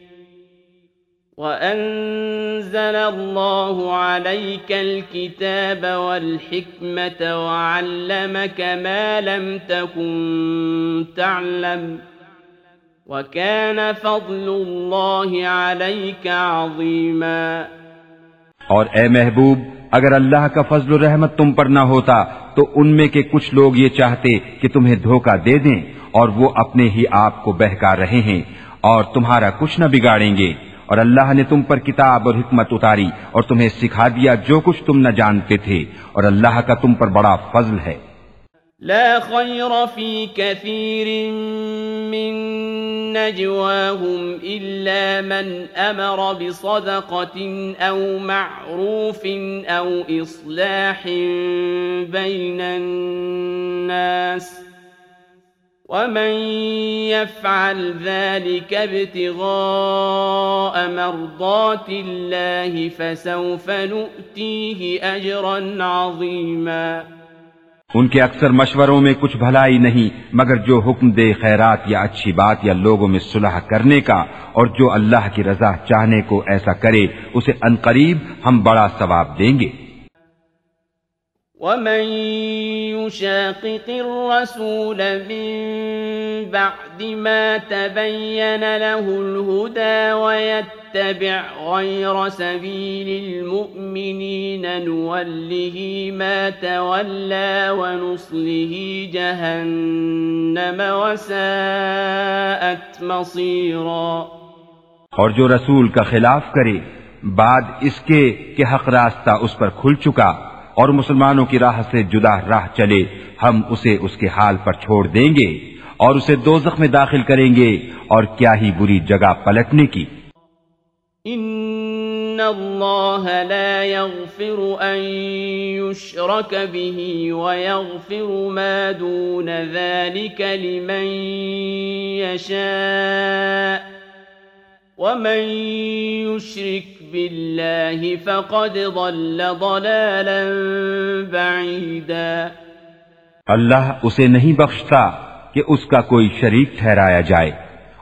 وأنزل الله عليك الكتاب والحكمة وعلمك ما لم تكن تعلم وكان فضل الله عليك عظيما اور اے محبوب، اگر اللہ کا فضل و رحمت تم پر نہ ہوتا، تو ان میں کے کچھ لوگ یہ چاہتے کہ تمہیں دھوکہ دے دیں اور وہ اپنے ہی آپ کو بہکا رہے ہیں اور تمہارا کچھ نہ بگاڑیں گے۔ اور اللہ نے تم پر کتاب اور حکمت اتاری اور تمہیں سکھا دیا جو کچھ تم نہ جانتے تھے اور اللہ کا تم پر بڑا فضل ہے۔ لا خير في كثير من نجواهم إلا من أمر بصدقة أو معروف أو إصلاح بين الناس۔ ومن يفعل ذلك ابتغاء مرضات الله فسوف نؤتيه أجرا عظيما ان کے اکثر مشوروں میں کچھ بھلائی نہیں مگر جو حکم دے خیرات یا اچھی بات یا لوگوں میں صلح کرنے کا اور جو اللہ کی رضا چاہنے کو ایسا کرے اسے انقریب ہم بڑا ثواب دیں گے۔ ومن يشاقق الرسول من بعد ما تبين له الهدى ويتبع غير سبيل المؤمنين نوله ما تولى ونصله جهنم وساءت مصيرا اور جو رسول کا خلاف کرے، بعد اس کے کہ حق راستہ اس پر کھل چکا اور مسلمانوں کی راہ سے جدا راہ چلے، ہم اسے اس کے حال پر چھوڑ دیں گے اور اسے دوزخ میں داخل کریں گے اور کیا ہی بری جگہ پلٹنے کی۔ ان اللہ لا يغفر ان يشرك به ويغفر ما دون ذلك لمن يشاء ومن يشرك بالله فقد ضل ضلالا بعيدا اللہ اسے نہیں بخشتا کہ اس کا کوئی شریک ٹھہرایا جائے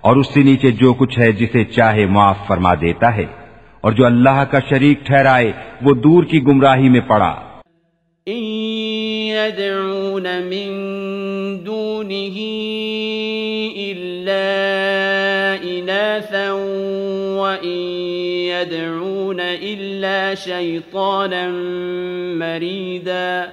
اور اس سے نیچے جو کچھ ہے جسے چاہے معاف فرما دیتا ہے اور جو اللہ کا شریک ٹھہرائے وہ دور کی گمراہی میں پڑا۔ يدعون من دونه يدعون إلا شيطانا مريدا.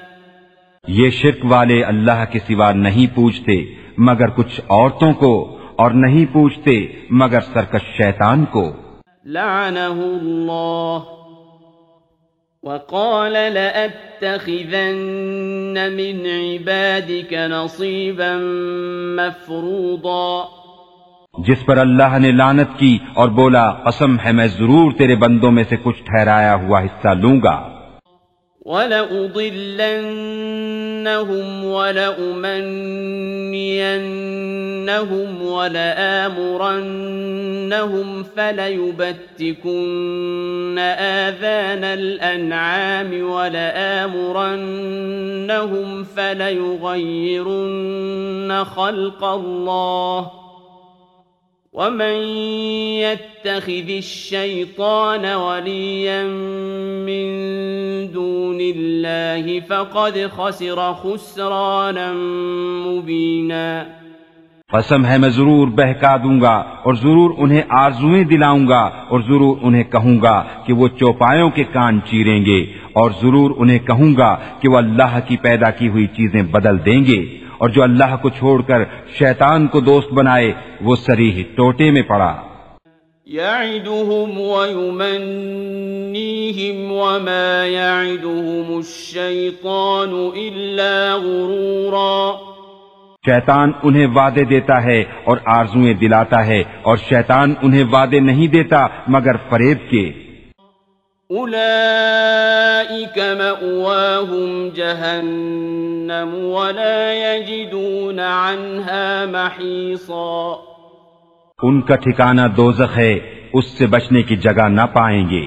یہ شرک والے اللہ کے سوا نہیں پوچھتے مگر کچھ عورتوں کو اور نہیں پوچھتے مگر سرکش شیطان کو۔ لعنه الله. وقال لأتخذن من عبادك نصيبا مفروضا. جس پر اللہ نے لانت کی اور بولا، قسم ہے میں ضرور تیرے بندوں میں سے کچھ ٹھہرایا ہوا حصہ لوں گا۔ وَلَأُضِلَّنَّهُمْ وَلَأُمَنِّيَنَّهُمْ وَلَآمُرَنَّهُمْ فَلَيُبَتِّكُنَّ آذَانَ الْأَنْعَامِ وَلَآمُرَنَّهُمْ فَلَيُغَيِّرُنَّ خَلْقَ اللَّهِ ومن يتخذ الشيطان وليا من دون الله فقد خسر خسرانا مبينا قسم ہے، میں ضرور بہکا دوں گا اور ضرور انہیں آرزویں دلاؤں گا اور ضرور انہیں کہوں گا کہ وہ چوپایوں کے کان چیریں گے اور ضرور انہیں کہوں گا کہ وہ اللہ کی پیدا کی ہوئی چیزیں بدل دیں گے۔ اور جو اللہ کو چھوڑ کر شیطان کو دوست بنائے وہ سریح ٹوٹے میں پڑا۔ يعدهم ويمنيهم وما يعدهم الشيطان إلا غرورا۔ شیطان انہیں وعدے دیتا ہے اور آرزویں دلاتا ہے اور شیطان انہیں وعدے نہیں دیتا مگر فریب کے۔ أولئك مأواهم جهنم ولا يجدون عنها محيصا۔ ان کا ٹھکانہ دوزخ ہے، اس سے بچنے کی جگہ نہ پائیں گے۔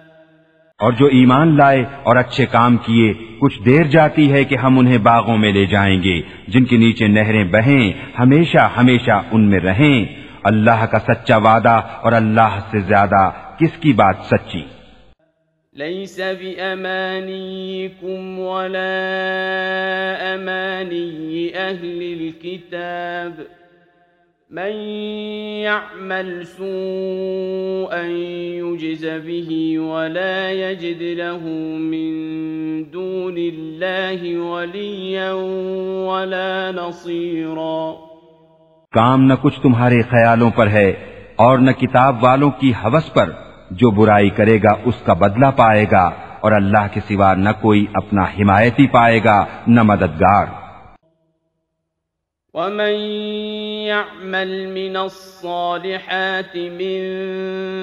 اور جو ایمان لائے اور اچھے کام کیے، کچھ دیر جاتی ہے کہ ہم انہیں باغوں میں لے جائیں گے۔ جن کے نیچے نہریں بہیں، ہمیشہ ہمیشہ ان میں رہیں۔ اللہ کا سچا وعدہ اور اللہ سے زیادہ کس کی بات سچی؟ ليس بأمانيكم ولا أماني أهل الكتاب من يعمل سوءا يجز به ولا يجد له من دون الله وليا ولا نصيرا کام نہ کچھ تمہارے خیالوں پر ہے اور نہ کتاب والوں کی حوث پر جو برائی کرے گا اس کا بدلہ پائے گا اور اللہ کے سوا نہ کوئی اپنا حمایتی پائے گا، نہ مددگار۔ ومن يعمل من الصالحات من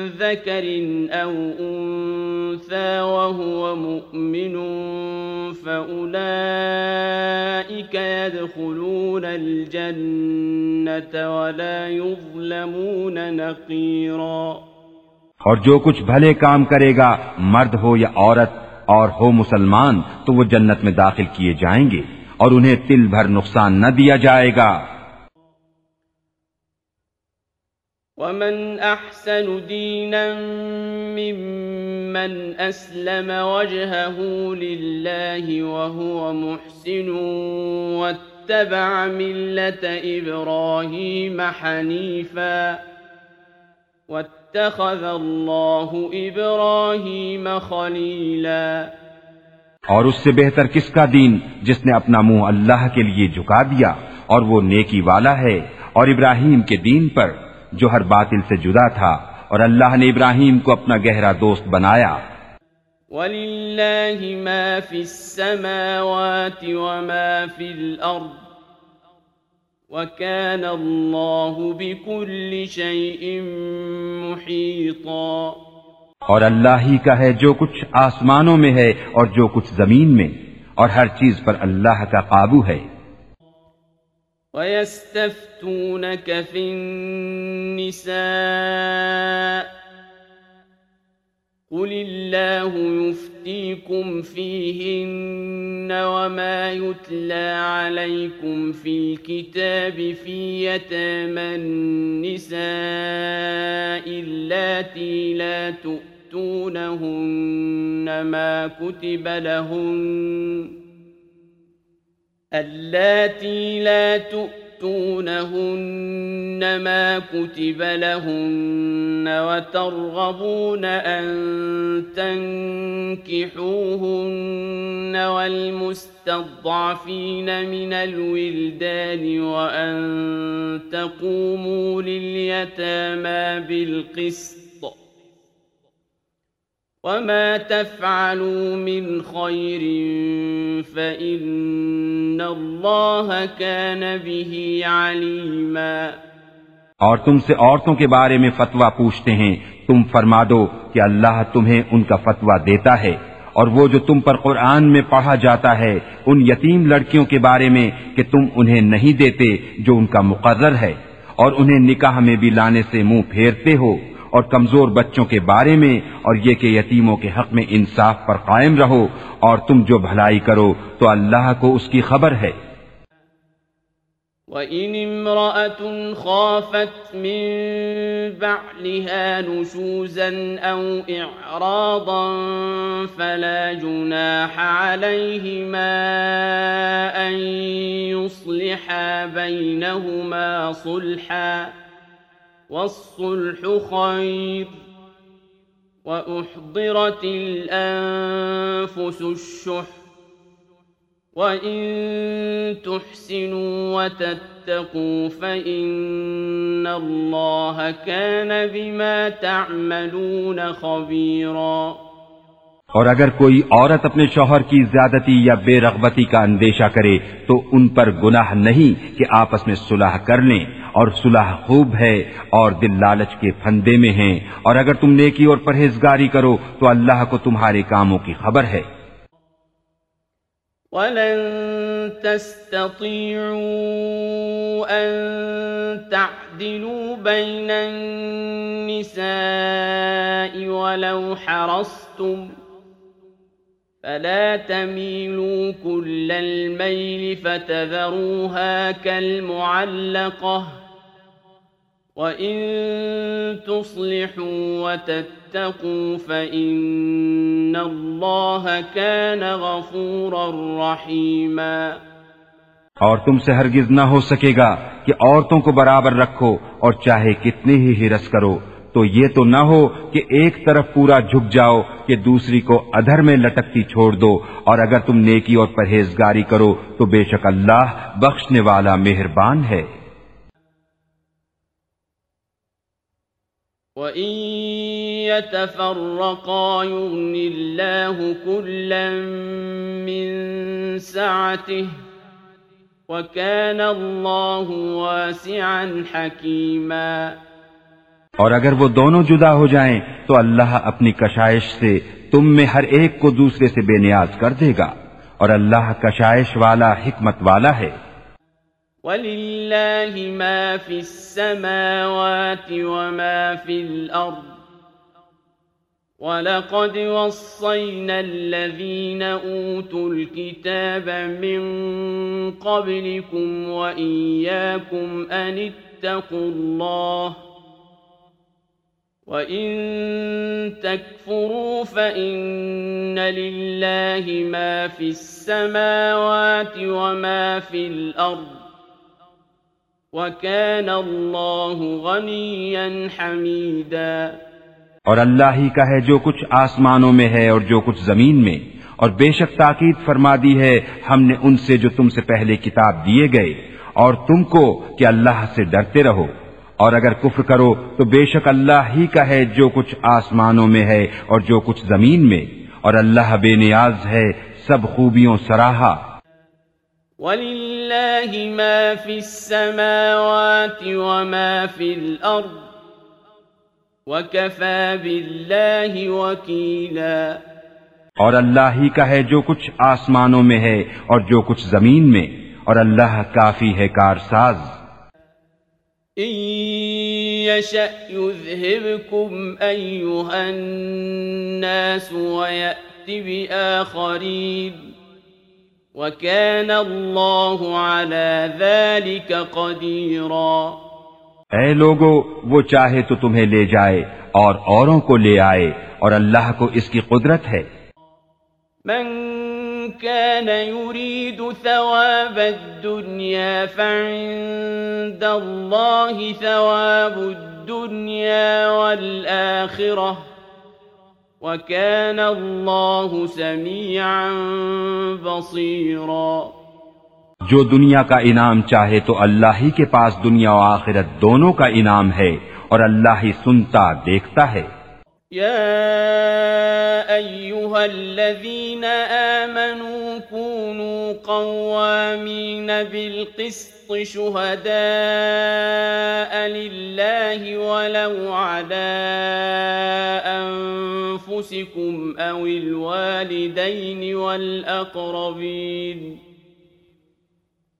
ذكر أو أنثى وهو مؤمن فأولئك يدخلون الجنة ولا يظلمون نقيرا اور جو کچھ بھلے کام کرے گا مرد ہو یا عورت اور ہو مسلمان تو وہ جنت میں داخل کیے جائیں گے۔ اور انہیں تل بھر نقصان نہ دیا جائے گا۔ ومن احسن دينا ممن اسلم وجهه لله وهو محسن واتبع ملة ابراهيم حنيفا واتخذ الله إبراهيم خليلا اور اس سے بہتر کس کا دین جس نے اپنا منہ اللہ کے لیے جھکا دیا اور وہ نیکی والا ہے اور ابراہیم کے دین پر جو ہر باطل سے جدا تھا اور اللہ نے ابراہیم کو اپنا گہرا دوست بنایا۔ وَلِلَّهِ مَا فِي السَّمَاوَاتِ وَمَا فِي الْأَرْضِ وَكَانَ اللَّهُ بِكُلِّ شَيْءٍ مُحِيطًا اور اللہ ہی کا ہے جو کچھ آسمانوں میں ہے اور جو کچھ زمین میں، اور ہر چیز پر اللہ کا قابو ہے۔ وَيَسْتَفْتُونَكَ فِي النِّسَاءِ قل الله يفتيكم فيهن وما يتلى عليكم في الكتاب في يتامى النساء اللاتي لا تؤتونهن ما كتب لهن اللاتي لا تؤتونهن ما كتب لهن وترغبون أن تنكحوهن والمستضعفين من الولدان وأن تقوموا لليتامى بالقسط وما تفعلوا من خير فإن الله كان به عليما اور تم سے عورتوں کے بارے میں فتویٰ پوچھتے ہیں، تم فرما دو کہ اللہ تمہیں ان کا فتویٰ دیتا ہے، اور وہ جو تم پر قرآن میں پڑھا جاتا ہے، ان یتیم لڑکیوں کے بارے میں کہ تم انہیں نہیں دیتے جو ان کا مقرر ہے، اور انہیں نکاح میں بھی لانے سے منہ پھیرتے ہو۔ اور کمزور بچوں کے بارے میں اور یہ کہ یتیموں کے حق میں انصاف پر قائم رہو اور تم جو بھلائی کرو تو اللہ کو اس کی خبر ہے۔ وَإِنِ امْرَأَةٌ خَافَتْ مِن بَعْلِهَا نُشُوزًا أَوْ إِعْرَاضًا فَلَا جُنَاحَ عَلَيْهِمَا أَن يُصْلِحَا بَيْنَهُمَا صُلْحًا والصلح خير وأحضرت الأنفس الشح وإن تحسنوا وتتقوا فإن الله كان بما تعملون خبيراً اور اگر کوئی عورت اپنے شوہر کی زیادتی یا بے رغبتی کا اندیشہ کرے تو ان پر گناہ نہیں کہ آپس میں صلح کر لیں۔ اور صلح خوب ہے اور دل لالچ کے پھندے میں ہیں۔ اور اگر تم نیکی اور پرہیزگاری کرو تو اللہ کو تمہارے کاموں کی خبر ہے۔ وَلَن تَسْتَطِيعُوا أَن تَعْدِلُوا بَيْنَ النِّسَاءِ وَلَوْ حَرَصْتُمْ فلا تميلوا كل الميل فتذروها كالمعلقة وإن اور تم سے ہرگز نہ ہو سکے گا کہ عورتوں کو برابر رکھو اور چاہے کتنی ہی ہرس کرو۔ تو یہ تو نہ ہو کہ ایک طرف پورا جھک جاؤ کہ دوسری کو ادھر میں لٹکتی چھوڑ دو۔ اور اگر تم نیکی اور پرہیزگاری کرو تو بے شک اللہ بخشنے والا مہربان ہے۔ وَإِن يَتَفَرَّقَا يُغْنِ اللَّهُ كُلًّا مِّن سَعَتِهِ وَكَانَ اللَّهُ وَاسِعًا حَكِيمًا اور اگر وہ دونوں جدا ہو جائیں تو اللہ اپنی کشائش سے تم میں ہر ایک کو دوسرے سے بے نیاز کر دے گا اور اللہ کشائش والا حکمت والا ہے۔ وَلِلَّهِ مَا فِي السَّمَاوَاتِ وَمَا فِي الْأَرْضِ وَلَقَدْ وَصَّيْنَا الَّذِينَ أُوتُوا الْكِتَابَ مِن قَبْلِكُمْ وَإِيَّاكُمْ أَنِ اتَّقُوا اللَّهَ وَإِن تَكْفُرُوا فَإِنَّ لِلَّهِ مَا فِي السَّمَاوَاتِ وَمَا فِي الْأَرْضِ وكان الله غنيا حميدا۔ اور اللہ ہی کا ہے جو کچھ آسمانوں میں ہے اور جو کچھ زمین میں۔ اور بے شک تاکید فرما دی ہے ہم نے ان سے جو تم سے پہلے کتاب دیے گئے اور تم کو کہ اللہ سے ڈرتے رہو۔ اور اگر کفر کرو تو بے شک اللہ ہی کا ہے جو کچھ آسمانوں میں ہے اور جو کچھ زمین میں۔ اور اللہ بے نیاز ہے سب خوبیوں سراہا۔ وَلِلَّهِ مَا فِي السَّمَاوَاتِ وَمَا فِي الْأَرْضِ وَكَفَى بِاللَّهِ وَكِيلًا اور اللہ ہی کا ہے جو کچھ آسمانوں میں ہے اور جو کچھ زمین میں اور اللہ کافی ہے کارساز۔ وكان الله على ذلك قديرا۔ اے لوگو وہ چاہے تو تمہیں لے جائے اور اوروں کو لے آئے اور اللہ کو اس کی قدرت ہے۔ من كان يريد ثواب الدنيا فعند الله ثواب الدنيا والآخرة وَكَانَ اللَّهُ سَمِيعًا بَصِيرًا. جو دنیا کا انعام چاہے تو اللہ ہی کے پاس دنیا و آخرت دونوں کا انعام ہے اور اللہ ہی سنتا دیکھتا ہے۔ يا أيها الذين آمنوا كونوا قوامين بالقسط شهداء لله ولو على أنفسكم أو الوالدين والأقربين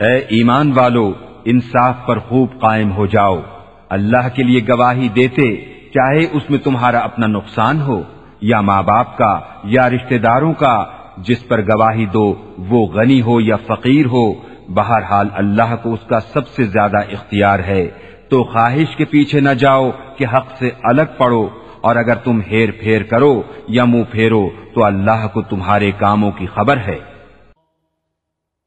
اے ایمان والو، انصاف پر خوب قائم ہو جاؤ۔ اللہ کے لیے گواہی دیتے، چاہے اس میں تمہارا اپنا نقصان ہو، یا ماں باپ کا، یا رشتہ داروں کا، جس پر گواہی دو، وہ غنی ہو یا فقیر ہو، بہرحال اللہ کو اس کا سب سے زیادہ اختیار ہے۔ تو خواہش کے پیچھے نہ جاؤ کہ حق سے الگ پڑو، اور اگر تم ہیر پھیر کرو یا منہ پھیرو، تو اللہ کو تمہارے کاموں کی خبر ہے۔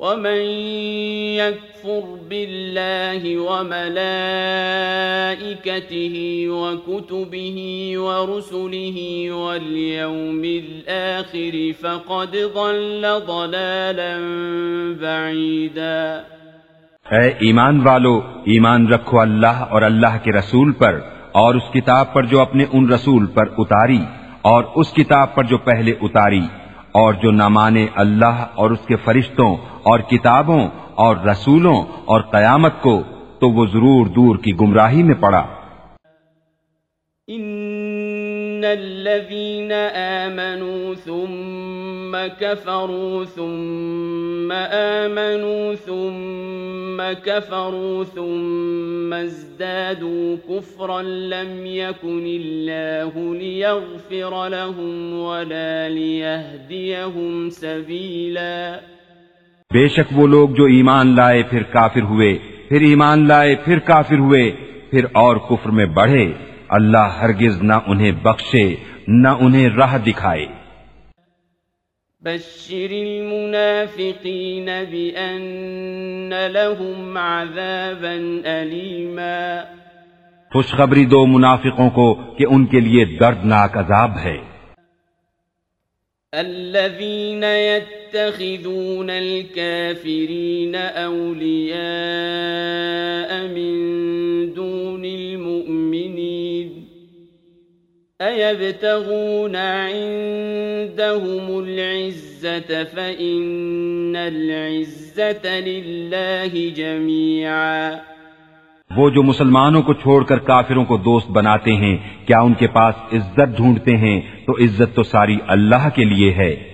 ومن يكفر بالله وملائكته وكتبه ورسله واليوم الآخر فقد ضل ضلالا بعيدا اے ایمان والو، ایمان رکھو اللہ اور اللہ کے رسول پر اور اس کتاب پر جو اپنے ان رسول پر اتاری اور اس کتاب پر جو پہلے اتاری اور جو نہ مانے اللہ اور اس کے فرشتوں اور کتابوں اور رسولوں اور قیامت کو تو وہ ضرور دور کی گمراہی میں پڑا۔ ان الذين آمنوا ثم كفروا ثم آمنوا ثم كفروا ثم ازدادوا كفرا لم يكن الله ليغفر لهم ولا ليهديهم سبيلا بے شک وہ لوگ جو ایمان لائے پھر کافر ہوئے پھر ایمان لائے پھر کافر ہوئے پھر اور کفر میں بڑھے۔ اللہ ہرگز نہ انہیں بخشے نہ انہیں راہ دکھائے۔ بشر المنافقین بأن لهم عذابا علیما خوشخبری دو منافقوں کو کہ ان کے لیے دردناک عذاب ہے۔ الذين يتخذون الكافرين أولياء من دون المؤمنين أَيَبْتَغُونَ عِندَهُمُ الْعِزَّةَ فَإِنَّ الْعِزَّةَ لِلَّهِ جَمِيعًا وہ جو مسلمانوں کو چھوڑ کر کافروں کو دوست بناتے ہیں، کیا ان کے پاس عزت ڈھونڈتے ہیں؟ تو عزت تو ساری اللہ کے لیے ہے۔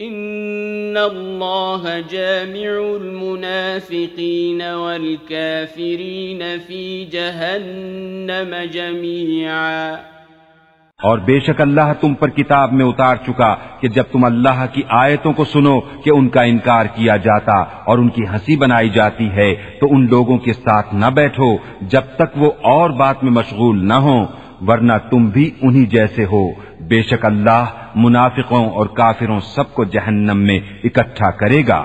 ان اللہ جامع المنافقین والکافرین فی جہنم جميعا۔ اور بے شک اللہ تم پر کتاب میں اتار چکا کہ جب تم اللہ کی آیتوں کو سنو کہ ان کا انکار کیا جاتا اور ان کی ہنسی بنائی جاتی ہے، تو ان لوگوں کے ساتھ نہ بیٹھو جب تک وہ اور بات میں مشغول نہ ہوں، ورنہ تم بھی انہی جیسے ہو۔ بے شک اللہ منافقوں اور کافروں سب کو جہنم میں اکٹھا کرے گا۔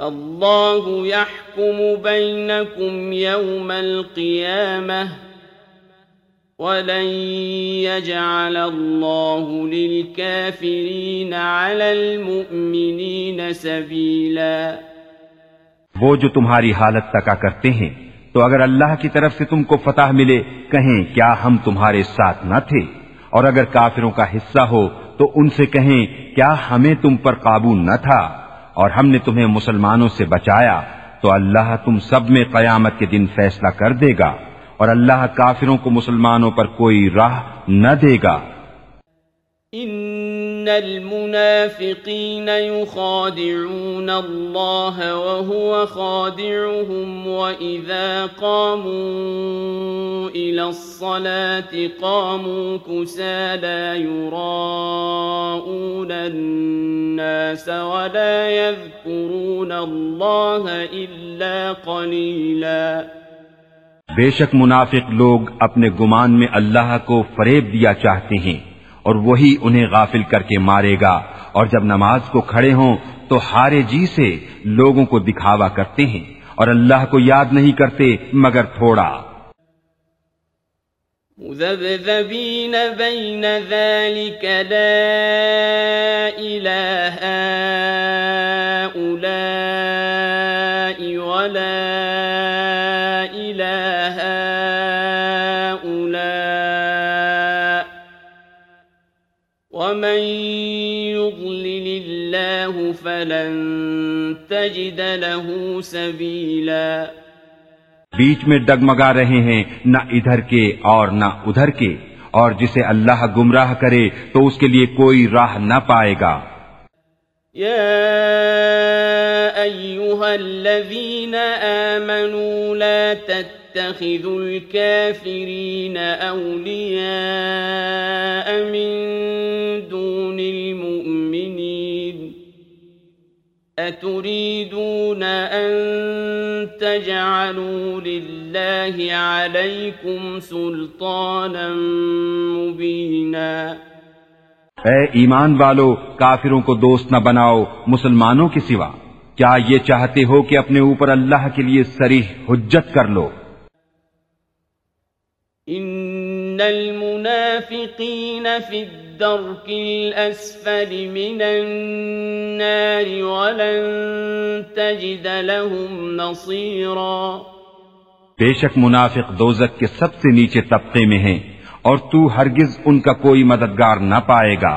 فالله يحكم بينكم يوم القيامة ولن يجعل الله للكافرين على المؤمنين سبيلا وہ جو تمہاری حالت تکا کرتے ہیں، تو اگر اللہ کی طرف سے تم کو فتح ملے، کہیں کیا ہم تمہارے ساتھ نہ تھے؟ اور اگر کافروں کا حصہ ہو، تو ان سے کہیں کیا ہمیں تم پر قابو نہ تھا؟ اور ہم نے تمہیں مسلمانوں سے بچایا، تو اللہ تم سب میں قیامت کے دن فیصلہ کر دے گا، اور اللہ کافروں کو مسلمانوں پر کوئی راہ نہ دے گا۔ ان ان المنافقين يخادعون الله وهو خادعهم واذا قاموا الى الصلاه قاموا كسالى يراءون الناس ولا يذكرون الله الا قليلا بے شک منافق لوگ اپنے گمان میں اللہ کو فریب دیا چاہتے ہیں۔ اور وہی انہیں غافل کر کے مارے گا۔ اور جب نماز کو کھڑے ہوں تو ہارے جی سے لوگوں کو دکھاوا کرتے ہیں اور اللہ کو یاد نہیں کرتے مگر تھوڑا۔ مذبذبين بين ذلك لا إله فلن تجد له سبيلا۔ بیچ میں ڈگمگا رہے ہیں نہ ادھر کے اور نہ ادھر کے اور جسے اللہ گمراہ کرے تو اس کے لیے کوئی راہ نہ پائے گا۔ يا أيها الذين آمنوا لا تتخذوا الكافرين أولياء من دون المؤمنين أتريدون أن تجعلوا لله عليكم سلطانا مبينا؟ اے ایمان والو کافروں کو دوست نہ بناؤ مسلمانوں کے سوا۔ کیا یہ چاہتے ہو کہ اپنے اوپر اللہ کے لیے سریح حجت کر لو؟ إن المنافقين في الدرك الأسفل من النار ولن تجد لهم نصيرا بے شک منافق دوزک کے سب سے نیچے طبقے میں ہیں اور تو ہرگز ان کا کوئی مددگار نہ پائے گا۔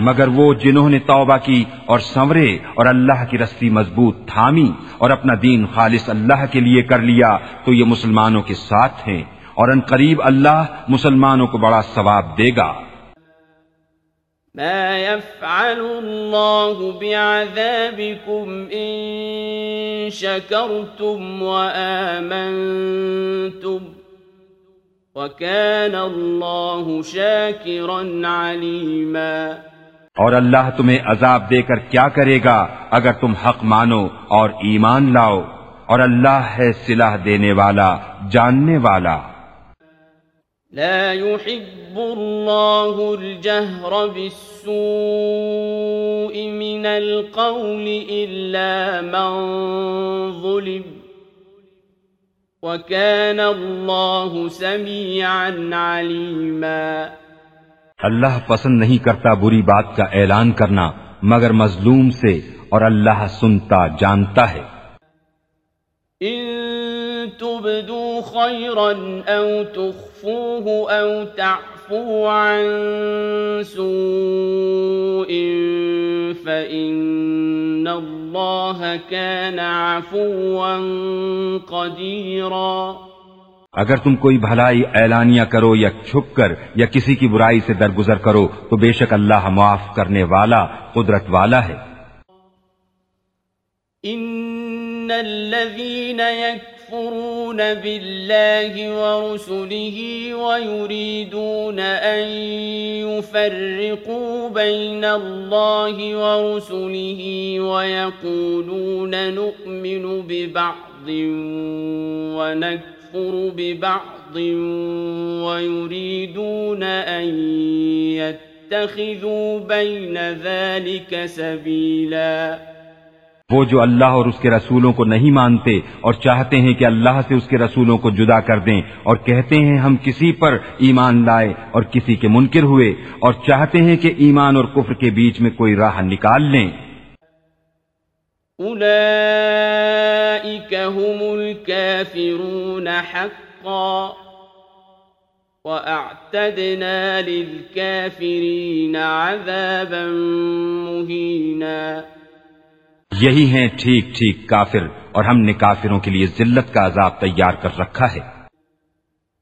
مگر وہ جنہوں نے توبہ کی اور سنورے اور اللہ کی رسی مضبوط تھامی اور اپنا دین خالص اللہ کے لیے کر لیا، تو یہ مسلمانوں کے ساتھ ہیں۔ اور ان قریب اللہ مسلمانوں کو بڑا ثواب دے گا۔ ما يفعل الله بعذابكم إن شكرتم وآمنتم وكان الله شاكرا عليما اور اللہ تمہیں عذاب دے کر کیا کرے گا اگر تم حق مانو اور ایمان لاؤ؟ اور اللہ ہے صلاح دینے والا، جاننے والا۔ لا يحب الله الجهر بالسوء من القول إلا من ظلم۔ وكان الله سميعا عليما اللہ پسند نہیں کرتا بری بات کا اعلان کرنا، مگر مظلوم سے اور اللہ سنتا، جانتا ہے۔ ان تبدو خيرا او تخفوه او تعفو عن سوء فإن الله كان عفوا قديرا اگر تم کوئی بھلائی اعلانیہ کرو یا چھپ کر یا کسی کی برائی سے درگزر کرو، تو بے شک اللہ معاف کرنے والا، قدرت والا ہے۔ ان الذين يكفرون بالله ورسله ويريدون ان يفرقوا بين الله ورسله ويقولون نؤمن ببعض ونكفر يكفر ببعض ويريدون أن يتخذوا بين ذلك سبيلا وہ جو اللہ اور اس کے رسولوں کو نہیں مانتے اور چاہتے ہیں کہ اللہ سے اس کے رسولوں کو جدا کر دیں اور کہتے ہیں ہم کسی پر ایمان لائے اور کسی کے منکر ہوئے اور چاہتے ہیں کہ ایمان اور کفر کے بیچ میں کوئی راہ نکال لیں۔ أولئك هم الكافرون حقا وأعتدنا للكافرين عذابا مهينا یہی ہیں ٹھیک ٹھیک کافر اور ہم نے کافروں کے لیے ذلت کا عذاب تیار کر رکھا ہے۔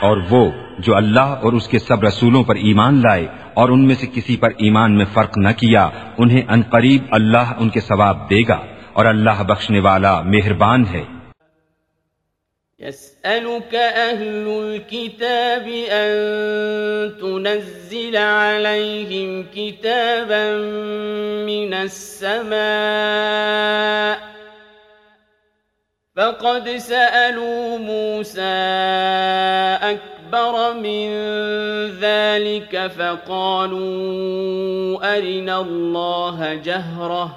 اور وہ جو اللہ اور اس کے سب رسولوں پر ایمان لائے اور ان میں سے کسی پر ایمان میں فرق نہ کیا، انہیں ان قریب اللہ ان کے ثواب دے گا اور اللہ بخشنے والا مہربان ہے۔ يسألك أهل الكتاب أن تنزل عليهم كتابا من السماء فقد سألوا موسى أكبر من ذلك فقالوا أرنا الله جهرة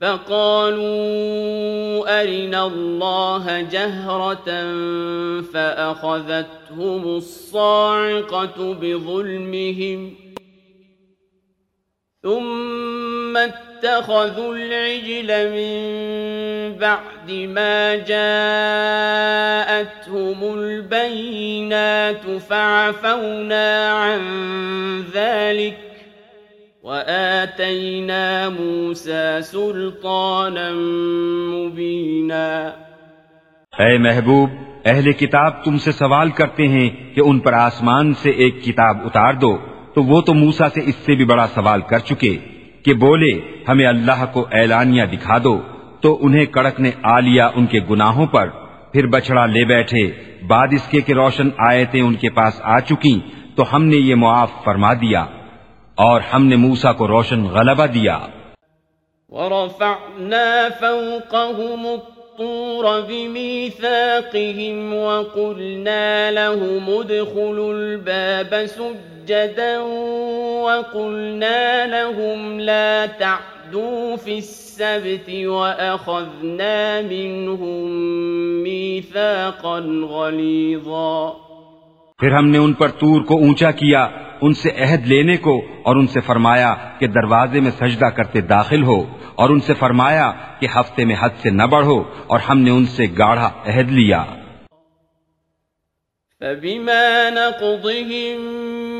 فقالوا أرنا الله جهرة فأخذتهم الصاعقة بظلمهم ۖ ثم اتخذوا العجل من بعد ما جاءتهم البينات فعفونا عن ذلك وآتينا موسى سلطانا مبينا اے محبوب، اہل کتاب تم سے سوال کرتے ہیں کہ ان پر آسمان سے ایک کتاب اتار دو۔ تو وہ تو موسا سے اس سے بھی بڑا سوال کر چکے کہ بولے، ہمیں اللہ کو اعلانیہ دکھا دو۔ تو انہیں کڑک نے آ لیا ان کے گناہوں پر، پھر بچڑا لے بیٹھے۔ بعد اس کے کہ روشن آیتیں ان کے پاس آ چکی تو ہم نے یہ معاف فرما دیا اور ہم نے موسا کو روشن غلبہ دیا۔ ورفعنا فوقهم الطور بميثاقهم وقلنا لهم ادخلوا الباب سجدا وقلنا لهم لا تعدوا في السبت وأخذنا منهم ميثاقا غليظا پھر ہم نے ان پر تور کو اونچا کیا ان سے عہد لینے کو اور ان سے فرمایا کہ دروازے میں سجدہ کرتے داخل ہو اور ان سے فرمایا کہ ہفتے میں حد سے نہ بڑھو اور ہم نے ان سے گاڑھا عہد لیا۔ فبما نقضهم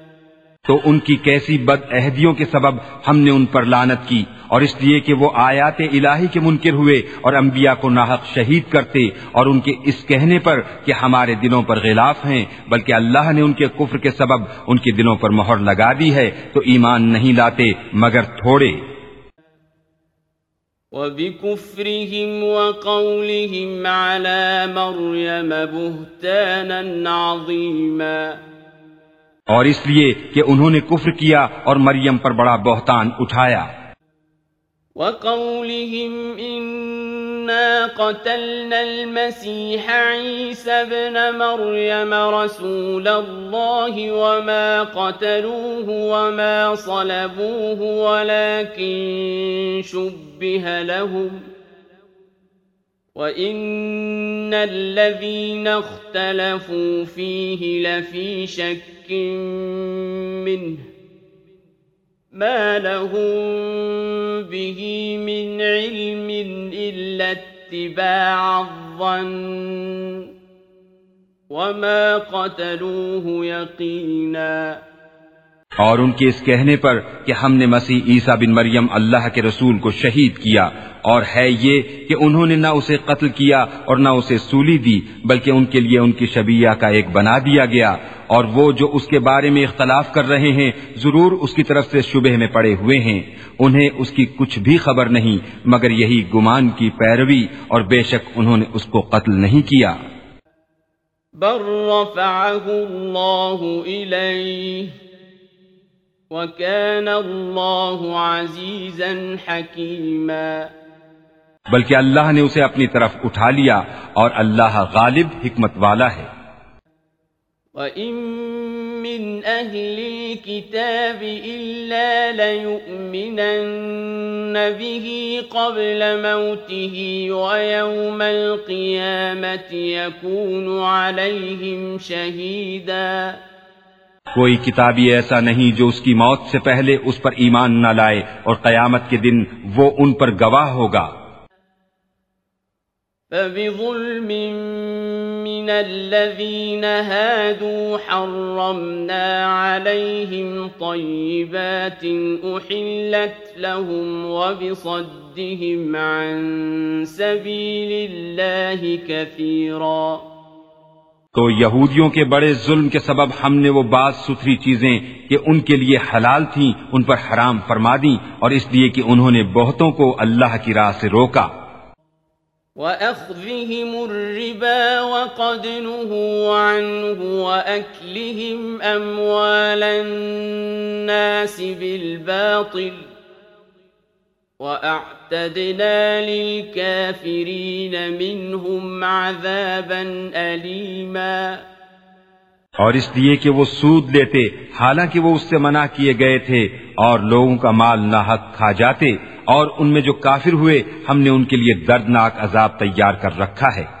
تو ان کی کیسی بد عہدیوں کے سبب ہم نے ان پر لانت کی، اور اس لیے کہ وہ آیات الہی کے منکر ہوئے اور انبیاء کو ناحق شہید کرتے اور ان کے اس کہنے پر کہ ہمارے دلوں پر غلاف ہیں، بلکہ اللہ نے ان کے کفر کے سبب ان کے دلوں پر مہر لگا دی ہے، تو ایمان نہیں لاتے مگر تھوڑے۔ وبكفرهم وقولهم على مريم بهتانا عظيما اور اس لیے کہ انہوں نے کفر کیا اور مریم پر بڑا بہتان اٹھایا۔ وقولهم إنا قتلنا المسيح عيسى ابن مريم رسول الله وما قتلوه وما صلبوه ولكن شبه لهم۔ وَإِنَّ الَّذِينَ اخْتَلَفُوا فِيهِ لَفِي شَكٍّ مِّنْهِ مَا لَهُم بِهِ مِنْ عِلْمٍ إِلَّا اتِّبَاعَ الظَّنِّ وَمَا قَتَلُوهُ يَقِينًا اور ان کے اس کہنے پر کہ ہم نے مسیح عیسیٰ بن مریم اللہ کے رسول کو شہید کیا۔ اور ہے یہ کہ انہوں نے نہ اسے قتل کیا اور نہ اسے سولی دی، بلکہ ان کے لیے ان کی شبیہ کا ایک بنا دیا گیا۔ اور وہ جو اس کے بارے میں اختلاف کر رہے ہیں، ضرور اس کی طرف سے شبہ میں پڑے ہوئے ہیں۔ انہیں اس کی کچھ بھی خبر نہیں، مگر یہی گمان کی پیروی اور بے شک انہوں نے اس کو قتل نہیں کیا۔ بل رفعه وكان الله عزيزا حكيما بلکہ اللہ نے اسے اپنی طرف اٹھا لیا اور اللہ غالب حکمت والا ہے۔ وَإِن مِّنْ أَهْلِ الْكِتَابِ إِلَّا لَيُؤْمِنَنَّ بِهِ قَبْلَ مَوْتِهِ وَيَوْمَ الْقِيَامَةِ يَكُونُ عَلَيْهِمْ شَهِيدًا۔ کوئی کتابی ایسا نہیں جو اس کی موت سے پہلے اس پر ایمان نہ لائے اور قیامت کے دن وہ ان پر گواہ ہوگا۔ فبظلم من الذين هادوا حرمنا عليهم طيبات أحلت لهم وبصدهم عن سبيل الله كثيراً تو یہودیوں کے بڑے ظلم کے سبب ہم نے وہ بعض ستھری چیزیں کہ ان کے لیے حلال تھیں، ان پر حرام فرما دی اور اس لیے کہ انہوں نے بہتوں کو اللہ کی راہ سے روکا۔ وَأَخْذِهِمُ الرِّبَا وَقَدْ نُهُوا عَنْهُ وَأَكْلِهِمْ أَمْوَالَ النَّاسِ بِالْبَاطِلِ وَأَعْتَدْنَا لِلْكَافِرِينَ مِنْهُمْ عَذَابًا أَلِيمًا اور اس لیے کہ وہ سود لیتے، حالانکہ وہ اس سے منع کیے گئے تھے اور لوگوں کا مال نہ حق کھا جاتے اور ان میں جو کافر ہوئے، ہم نے ان کے لیے دردناک عذاب تیار کر رکھا ہے۔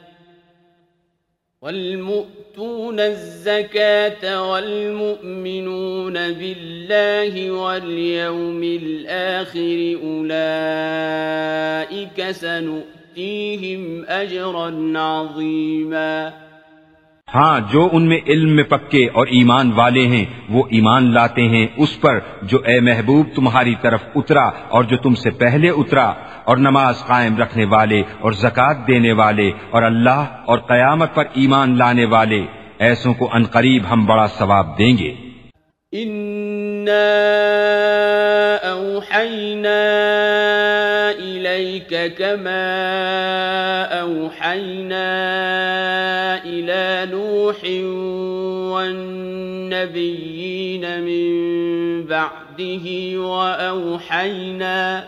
والمؤتون الزكاة والمؤمنون بالله واليوم الآخر أولئك سنؤتيهم أجرا عظيماً ہاں جو ان میں علم میں پکے اور ایمان والے ہیں، وہ ایمان لاتے ہیں اس پر جو اے محبوب تمہاری طرف اترا اور جو تم سے پہلے اترا، اور نماز قائم رکھنے والے اور زکوٰۃ دینے والے اور اللہ اور قیامت پر ایمان لانے والے، ایسوں کو انقریب ہم بڑا ثواب دیں گے۔ إنا أوحينا إليك كما أوحينا إلى نوح والنبيين من بعده وأوحينا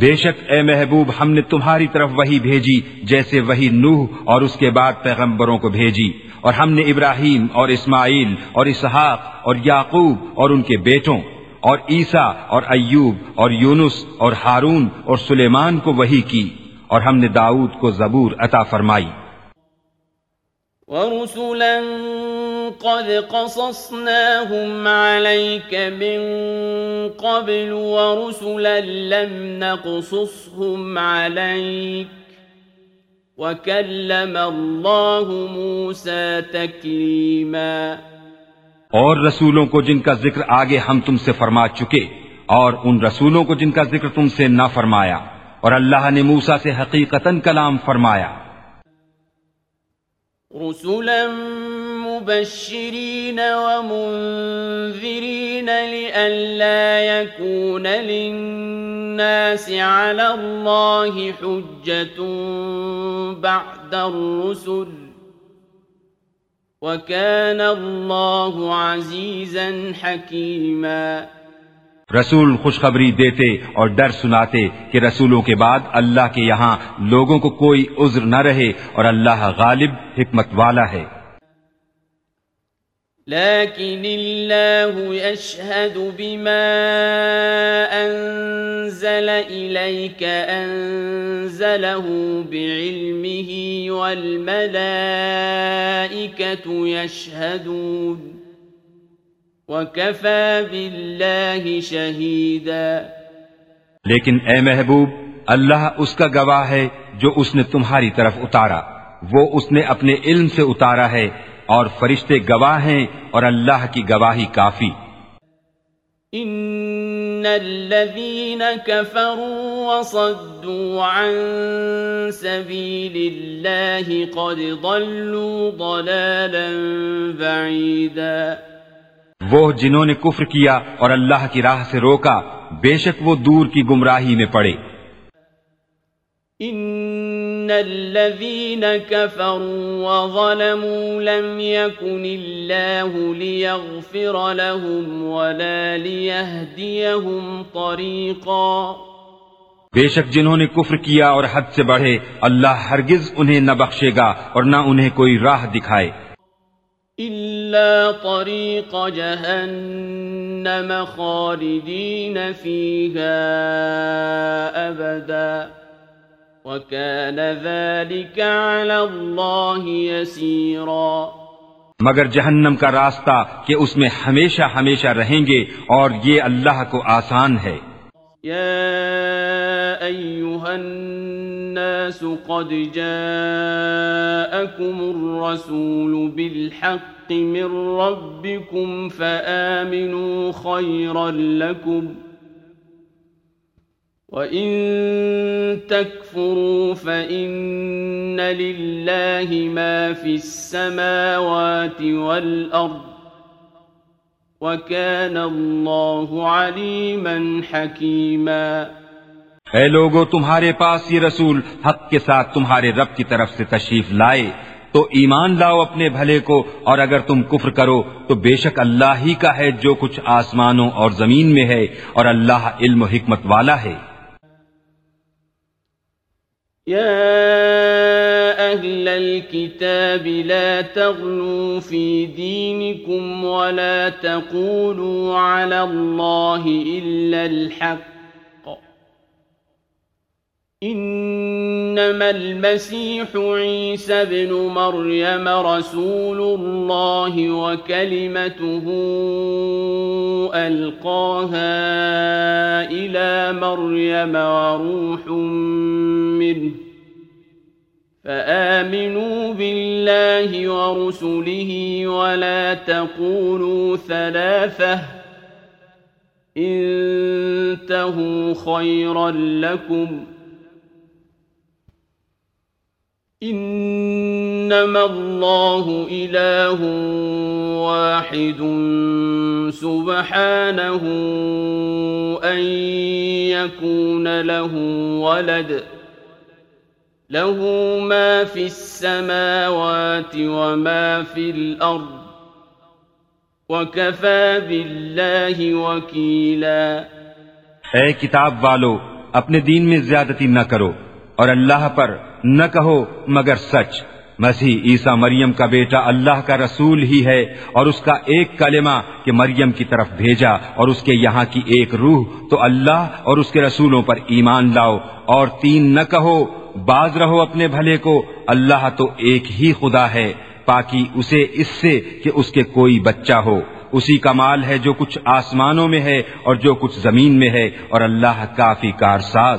بے شک اے محبوب، ہم نے تمہاری طرف وہی بھیجی، جیسے وہی نوح اور اس کے بعد پیغمبروں کو بھیجی۔ اور ہم نے ابراہیم اور اسماعیل اور اسحاق اور یعقوب اور ان کے بیٹوں اور عیسیٰ اور ایوب اور یونس اور ہارون اور سلیمان کو وہی کی۔ اور ہم نے داؤد کو زبور عطا فرمائی۔ ورسلا قد قصصناهم عليك من قبل ورسلا لم نقصصهم عليك وكلم الله موسى تكليماً اور رسولوں کو جن کا ذکر آگے ہم تم سے فرما چکے اور ان رسولوں کو جن کا ذکر تم سے نہ فرمایا اور اللہ نے موسا سے حقیقت کلام فرمایا۔ رسولا مبشرين ومنذرين لئلا يكون للناس على الله حجة بعد الرسل وَكَانَ اللَّهُ عَزِيزًا حَكِيمًا رسول خوشخبری دیتے اور ڈر سناتے کہ رسولوں کے بعد اللہ کے یہاں لوگوں کو کوئی عذر نہ رہے اور اللہ غالب حکمت والا ہے۔ لكن الله يشهد بما أنزل إليك، أنزله بعلمه والملائكة يشهدون. وكفى بالله شهيدا. لیکن اے محبوب، اللہ اس کا گواہ ہے جو اس نے تمہاری طرف اتارا۔ وہ اس نے اپنے علم سے اتارا ہے۔ اور فرشتے گواہ ہیں اور اللہ کی گواہی کافی۔ ان الذين كفروا وصدوا عن سبيل الله قد ضلوا ضلالا بعيدا۔ وہ جنہوں نے کفر کیا اور اللہ کی راہ سے روکا بے شک وہ دور کی گمراہی میں پڑے۔ ان الذين كفروا وظلموا لم يكن الله ليغفر لهم ولا ليهديهم طريقا بے شک جنہوں نے کفر کیا اور حد سے بڑھے اللہ ہرگز انہیں نہ بخشے گا اور نہ انہیں کوئی راہ دکھائے۔ إلا طريق جهنم خالدين فيها أبداً وَكَانَ ذَلِكَ عَلَى اللَّهِ يَسِيرًا۔ مگر جہنم کا راستہ کہ اس میں ہمیشہ ہمیشہ رہیں گے اور یہ اللہ کو آسان ہے۔ یا ایوہا الناس قد جاءکم الرسول بالحق من ربکم فآمنوا خیرا لکم۔ وَإِن تَكْفُرُوا فَإِنَّ لِلَّهِ مَا فِي السَّمَاوَاتِ وَالْأَرْضِ وكان الله عليما حكيما اے لوگو، تمہارے پاس یہ رسول حق کے ساتھ تمہارے رب کی طرف سے تشریف لائے، تو ایمان لاؤ اپنے بھلے کو، اور اگر تم کفر کرو، تو بے شک اللہ ہی کا ہے جو کچھ آسمانوں اور زمین میں ہے، اور اللہ علم و حکمت والا ہے۔ يا أهل الكتاب لا تغلوا في دينكم ولا تقولوا على الله إلا الحق إنما المسيح عيسى بن مريم رسول الله وكلمته ألقاها إلى مريم وروح منه فآمنوا بالله ورسله ولا تقولوا ثلاثة انتهوا خيرا لكم انما الله اله واحد سبحانه ان يكون له ولد. له ما في السماوات وما في الارض وكفى بالله وكيلا. اے کتاب والو، اپنے دین میں زیادتی نہ کرو۔ اور اللہ پر نہ کہو مگر سچ۔ مسیح عیسیٰ مریم کا بیٹا اللہ کا رسول ہی ہے اور اس کا ایک کلمہ کہ مریم کی طرف بھیجا اور اس کے یہاں کی ایک روح، تو اللہ اور اس کے رسولوں پر ایمان لاؤ۔ اور تین، نہ کہو باز رہو اپنے بھلے کو، اللہ تو ایک ہی خدا ہے۔ پاکی اسے اس سے کہ اس کے کوئی بچہ ہو۔ اسی کا مال ہے جو کچھ آسمانوں میں ہے اور جو کچھ زمین میں ہے اور اللہ کافی کارساز۔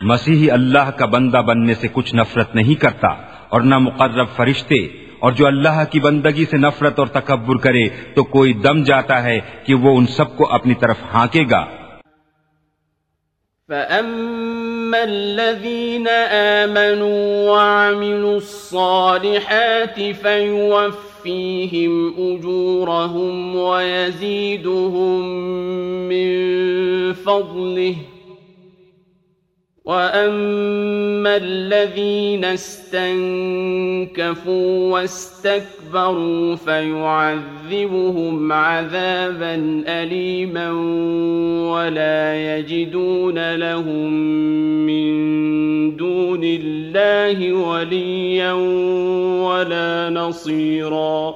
مسیحی اللہ کا بندہ بننے سے کچھ نفرت نہیں کرتا اور نہ مقرب فرشتے، اور جو اللہ کی بندگی سے نفرت اور تکبر کرے تو کوئی دم جاتا ہے کہ وہ ان سب کو اپنی طرف ہانکے گا۔ فَأَمَّا الَّذِينَ آمَنُوا وَعَمِلُوا الصَّالِحَاتِ فَيُوَفِّيهِمْ أُجُورَهُمْ وَيَزِيدُهُمْ مِنْ فَضْلِهِ وَأَمَّا الَّذِينَ اسْتَنكَفُوا وَاسْتَكْبَرُوا فَيُعَذِّبُهُمْ عَذَابًا أَلِيمًا وَلَا يَجِدُونَ لَهُم مِّن دُونِ اللَّهِ وَلِيًّا وَلَا نَصِيرًا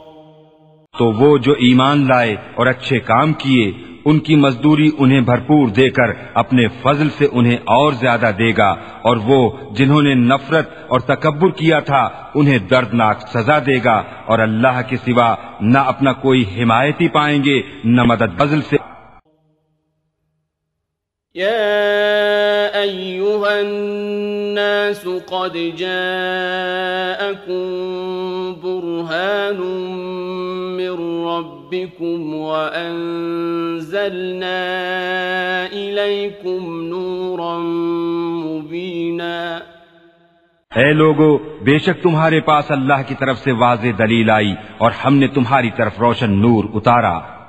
تو وہ جو ایمان لائے اور اچھے کام کیے ان کی مزدوری انہیں بھرپور دے کر اپنے فضل سے انہیں اور زیادہ دے گا اور وہ جنہوں نے نفرت اور تکبر کیا تھا، انہیں دردناک سزا دے گا اور اللہ کے سوا نہ اپنا کوئی حمایتی پائیں گے، نہ مدد فضل سے۔ الناس قد جاءكم برهان من ربكم وأنزلنا إليكم نورا مبينا۔ اے لوگو، بے شک تمہارے پاس اللہ کی طرف سے واضح دلیل آئی اور ہم نے تمہاری طرف روشن نور اتارا۔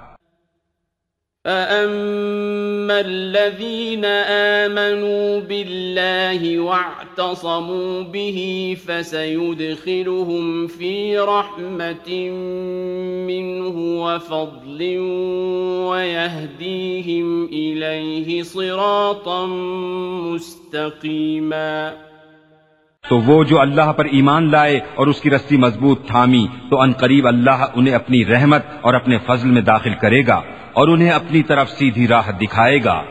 فأما الذين آمنوا بالله واعتصموا به فسيدخلهم في رحمة منه وفضل ويهديهم إليه صراطا مستقيما تو وہ جو اللہ پر ایمان لائے اور اس کی رسی مضبوط تھامی، تو ان قریب اللہ انہیں اپنی رحمت اور اپنے فضل میں داخل کرے گا۔ اور انہیں اپنی طرف سیدھی راہ دکھائے گا۔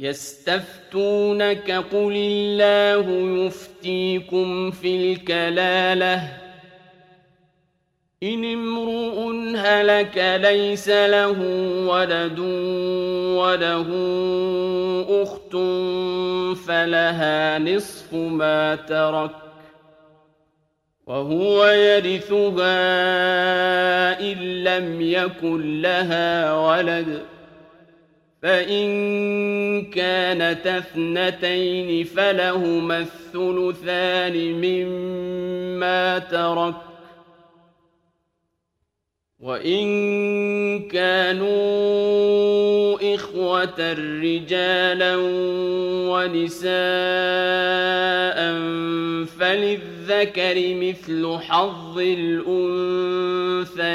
يستفتونك قل الله يفتيكم في الكلاله إن امرؤ هلك ليس له ولد وله أخت فلها نصف ما ترك. وهو يرثها إن لم يكن لها ولد فإن كانت اثنتين فلهما الثلثان مما ترك وإن كانوا إخوة رجالا ونساء فللذكر مثل حظ الأنثيين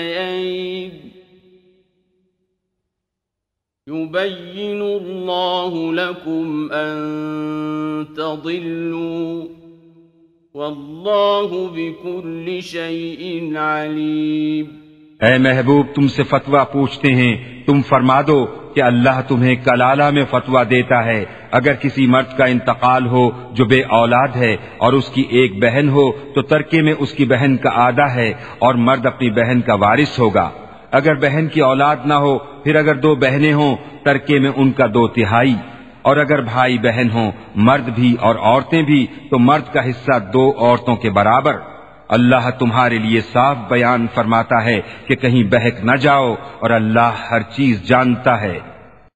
يبين الله لكم أن تضلوا والله بكل شيء عليم اے محبوب، تم سے فتویٰ پوچھتے ہیں۔ تم فرما دو کہ اللہ تمہیں کلالہ میں فتویٰ دیتا ہے۔ اگر کسی مرد کا انتقال ہو جو بے اولاد ہے اور اس کی ایک بہن ہو، تو ترکے میں اس کی بہن کا آدھا ہے اور مرد اپنی بہن کا وارث ہوگا۔ اگر بہن کی اولاد نہ ہو، پھر اگر دو بہنیں ہوں، ترکے میں ان کا دو تہائی۔ اور اگر بھائی بہن ہوں، مرد بھی اور عورتیں بھی، تو مرد کا حصہ دو عورتوں کے برابر۔ اللہ تمہارے لیے صاف بیان فرماتا ہے کہ کہیں بہک نہ جاؤ اور اللہ ہر چیز جانتا ہے۔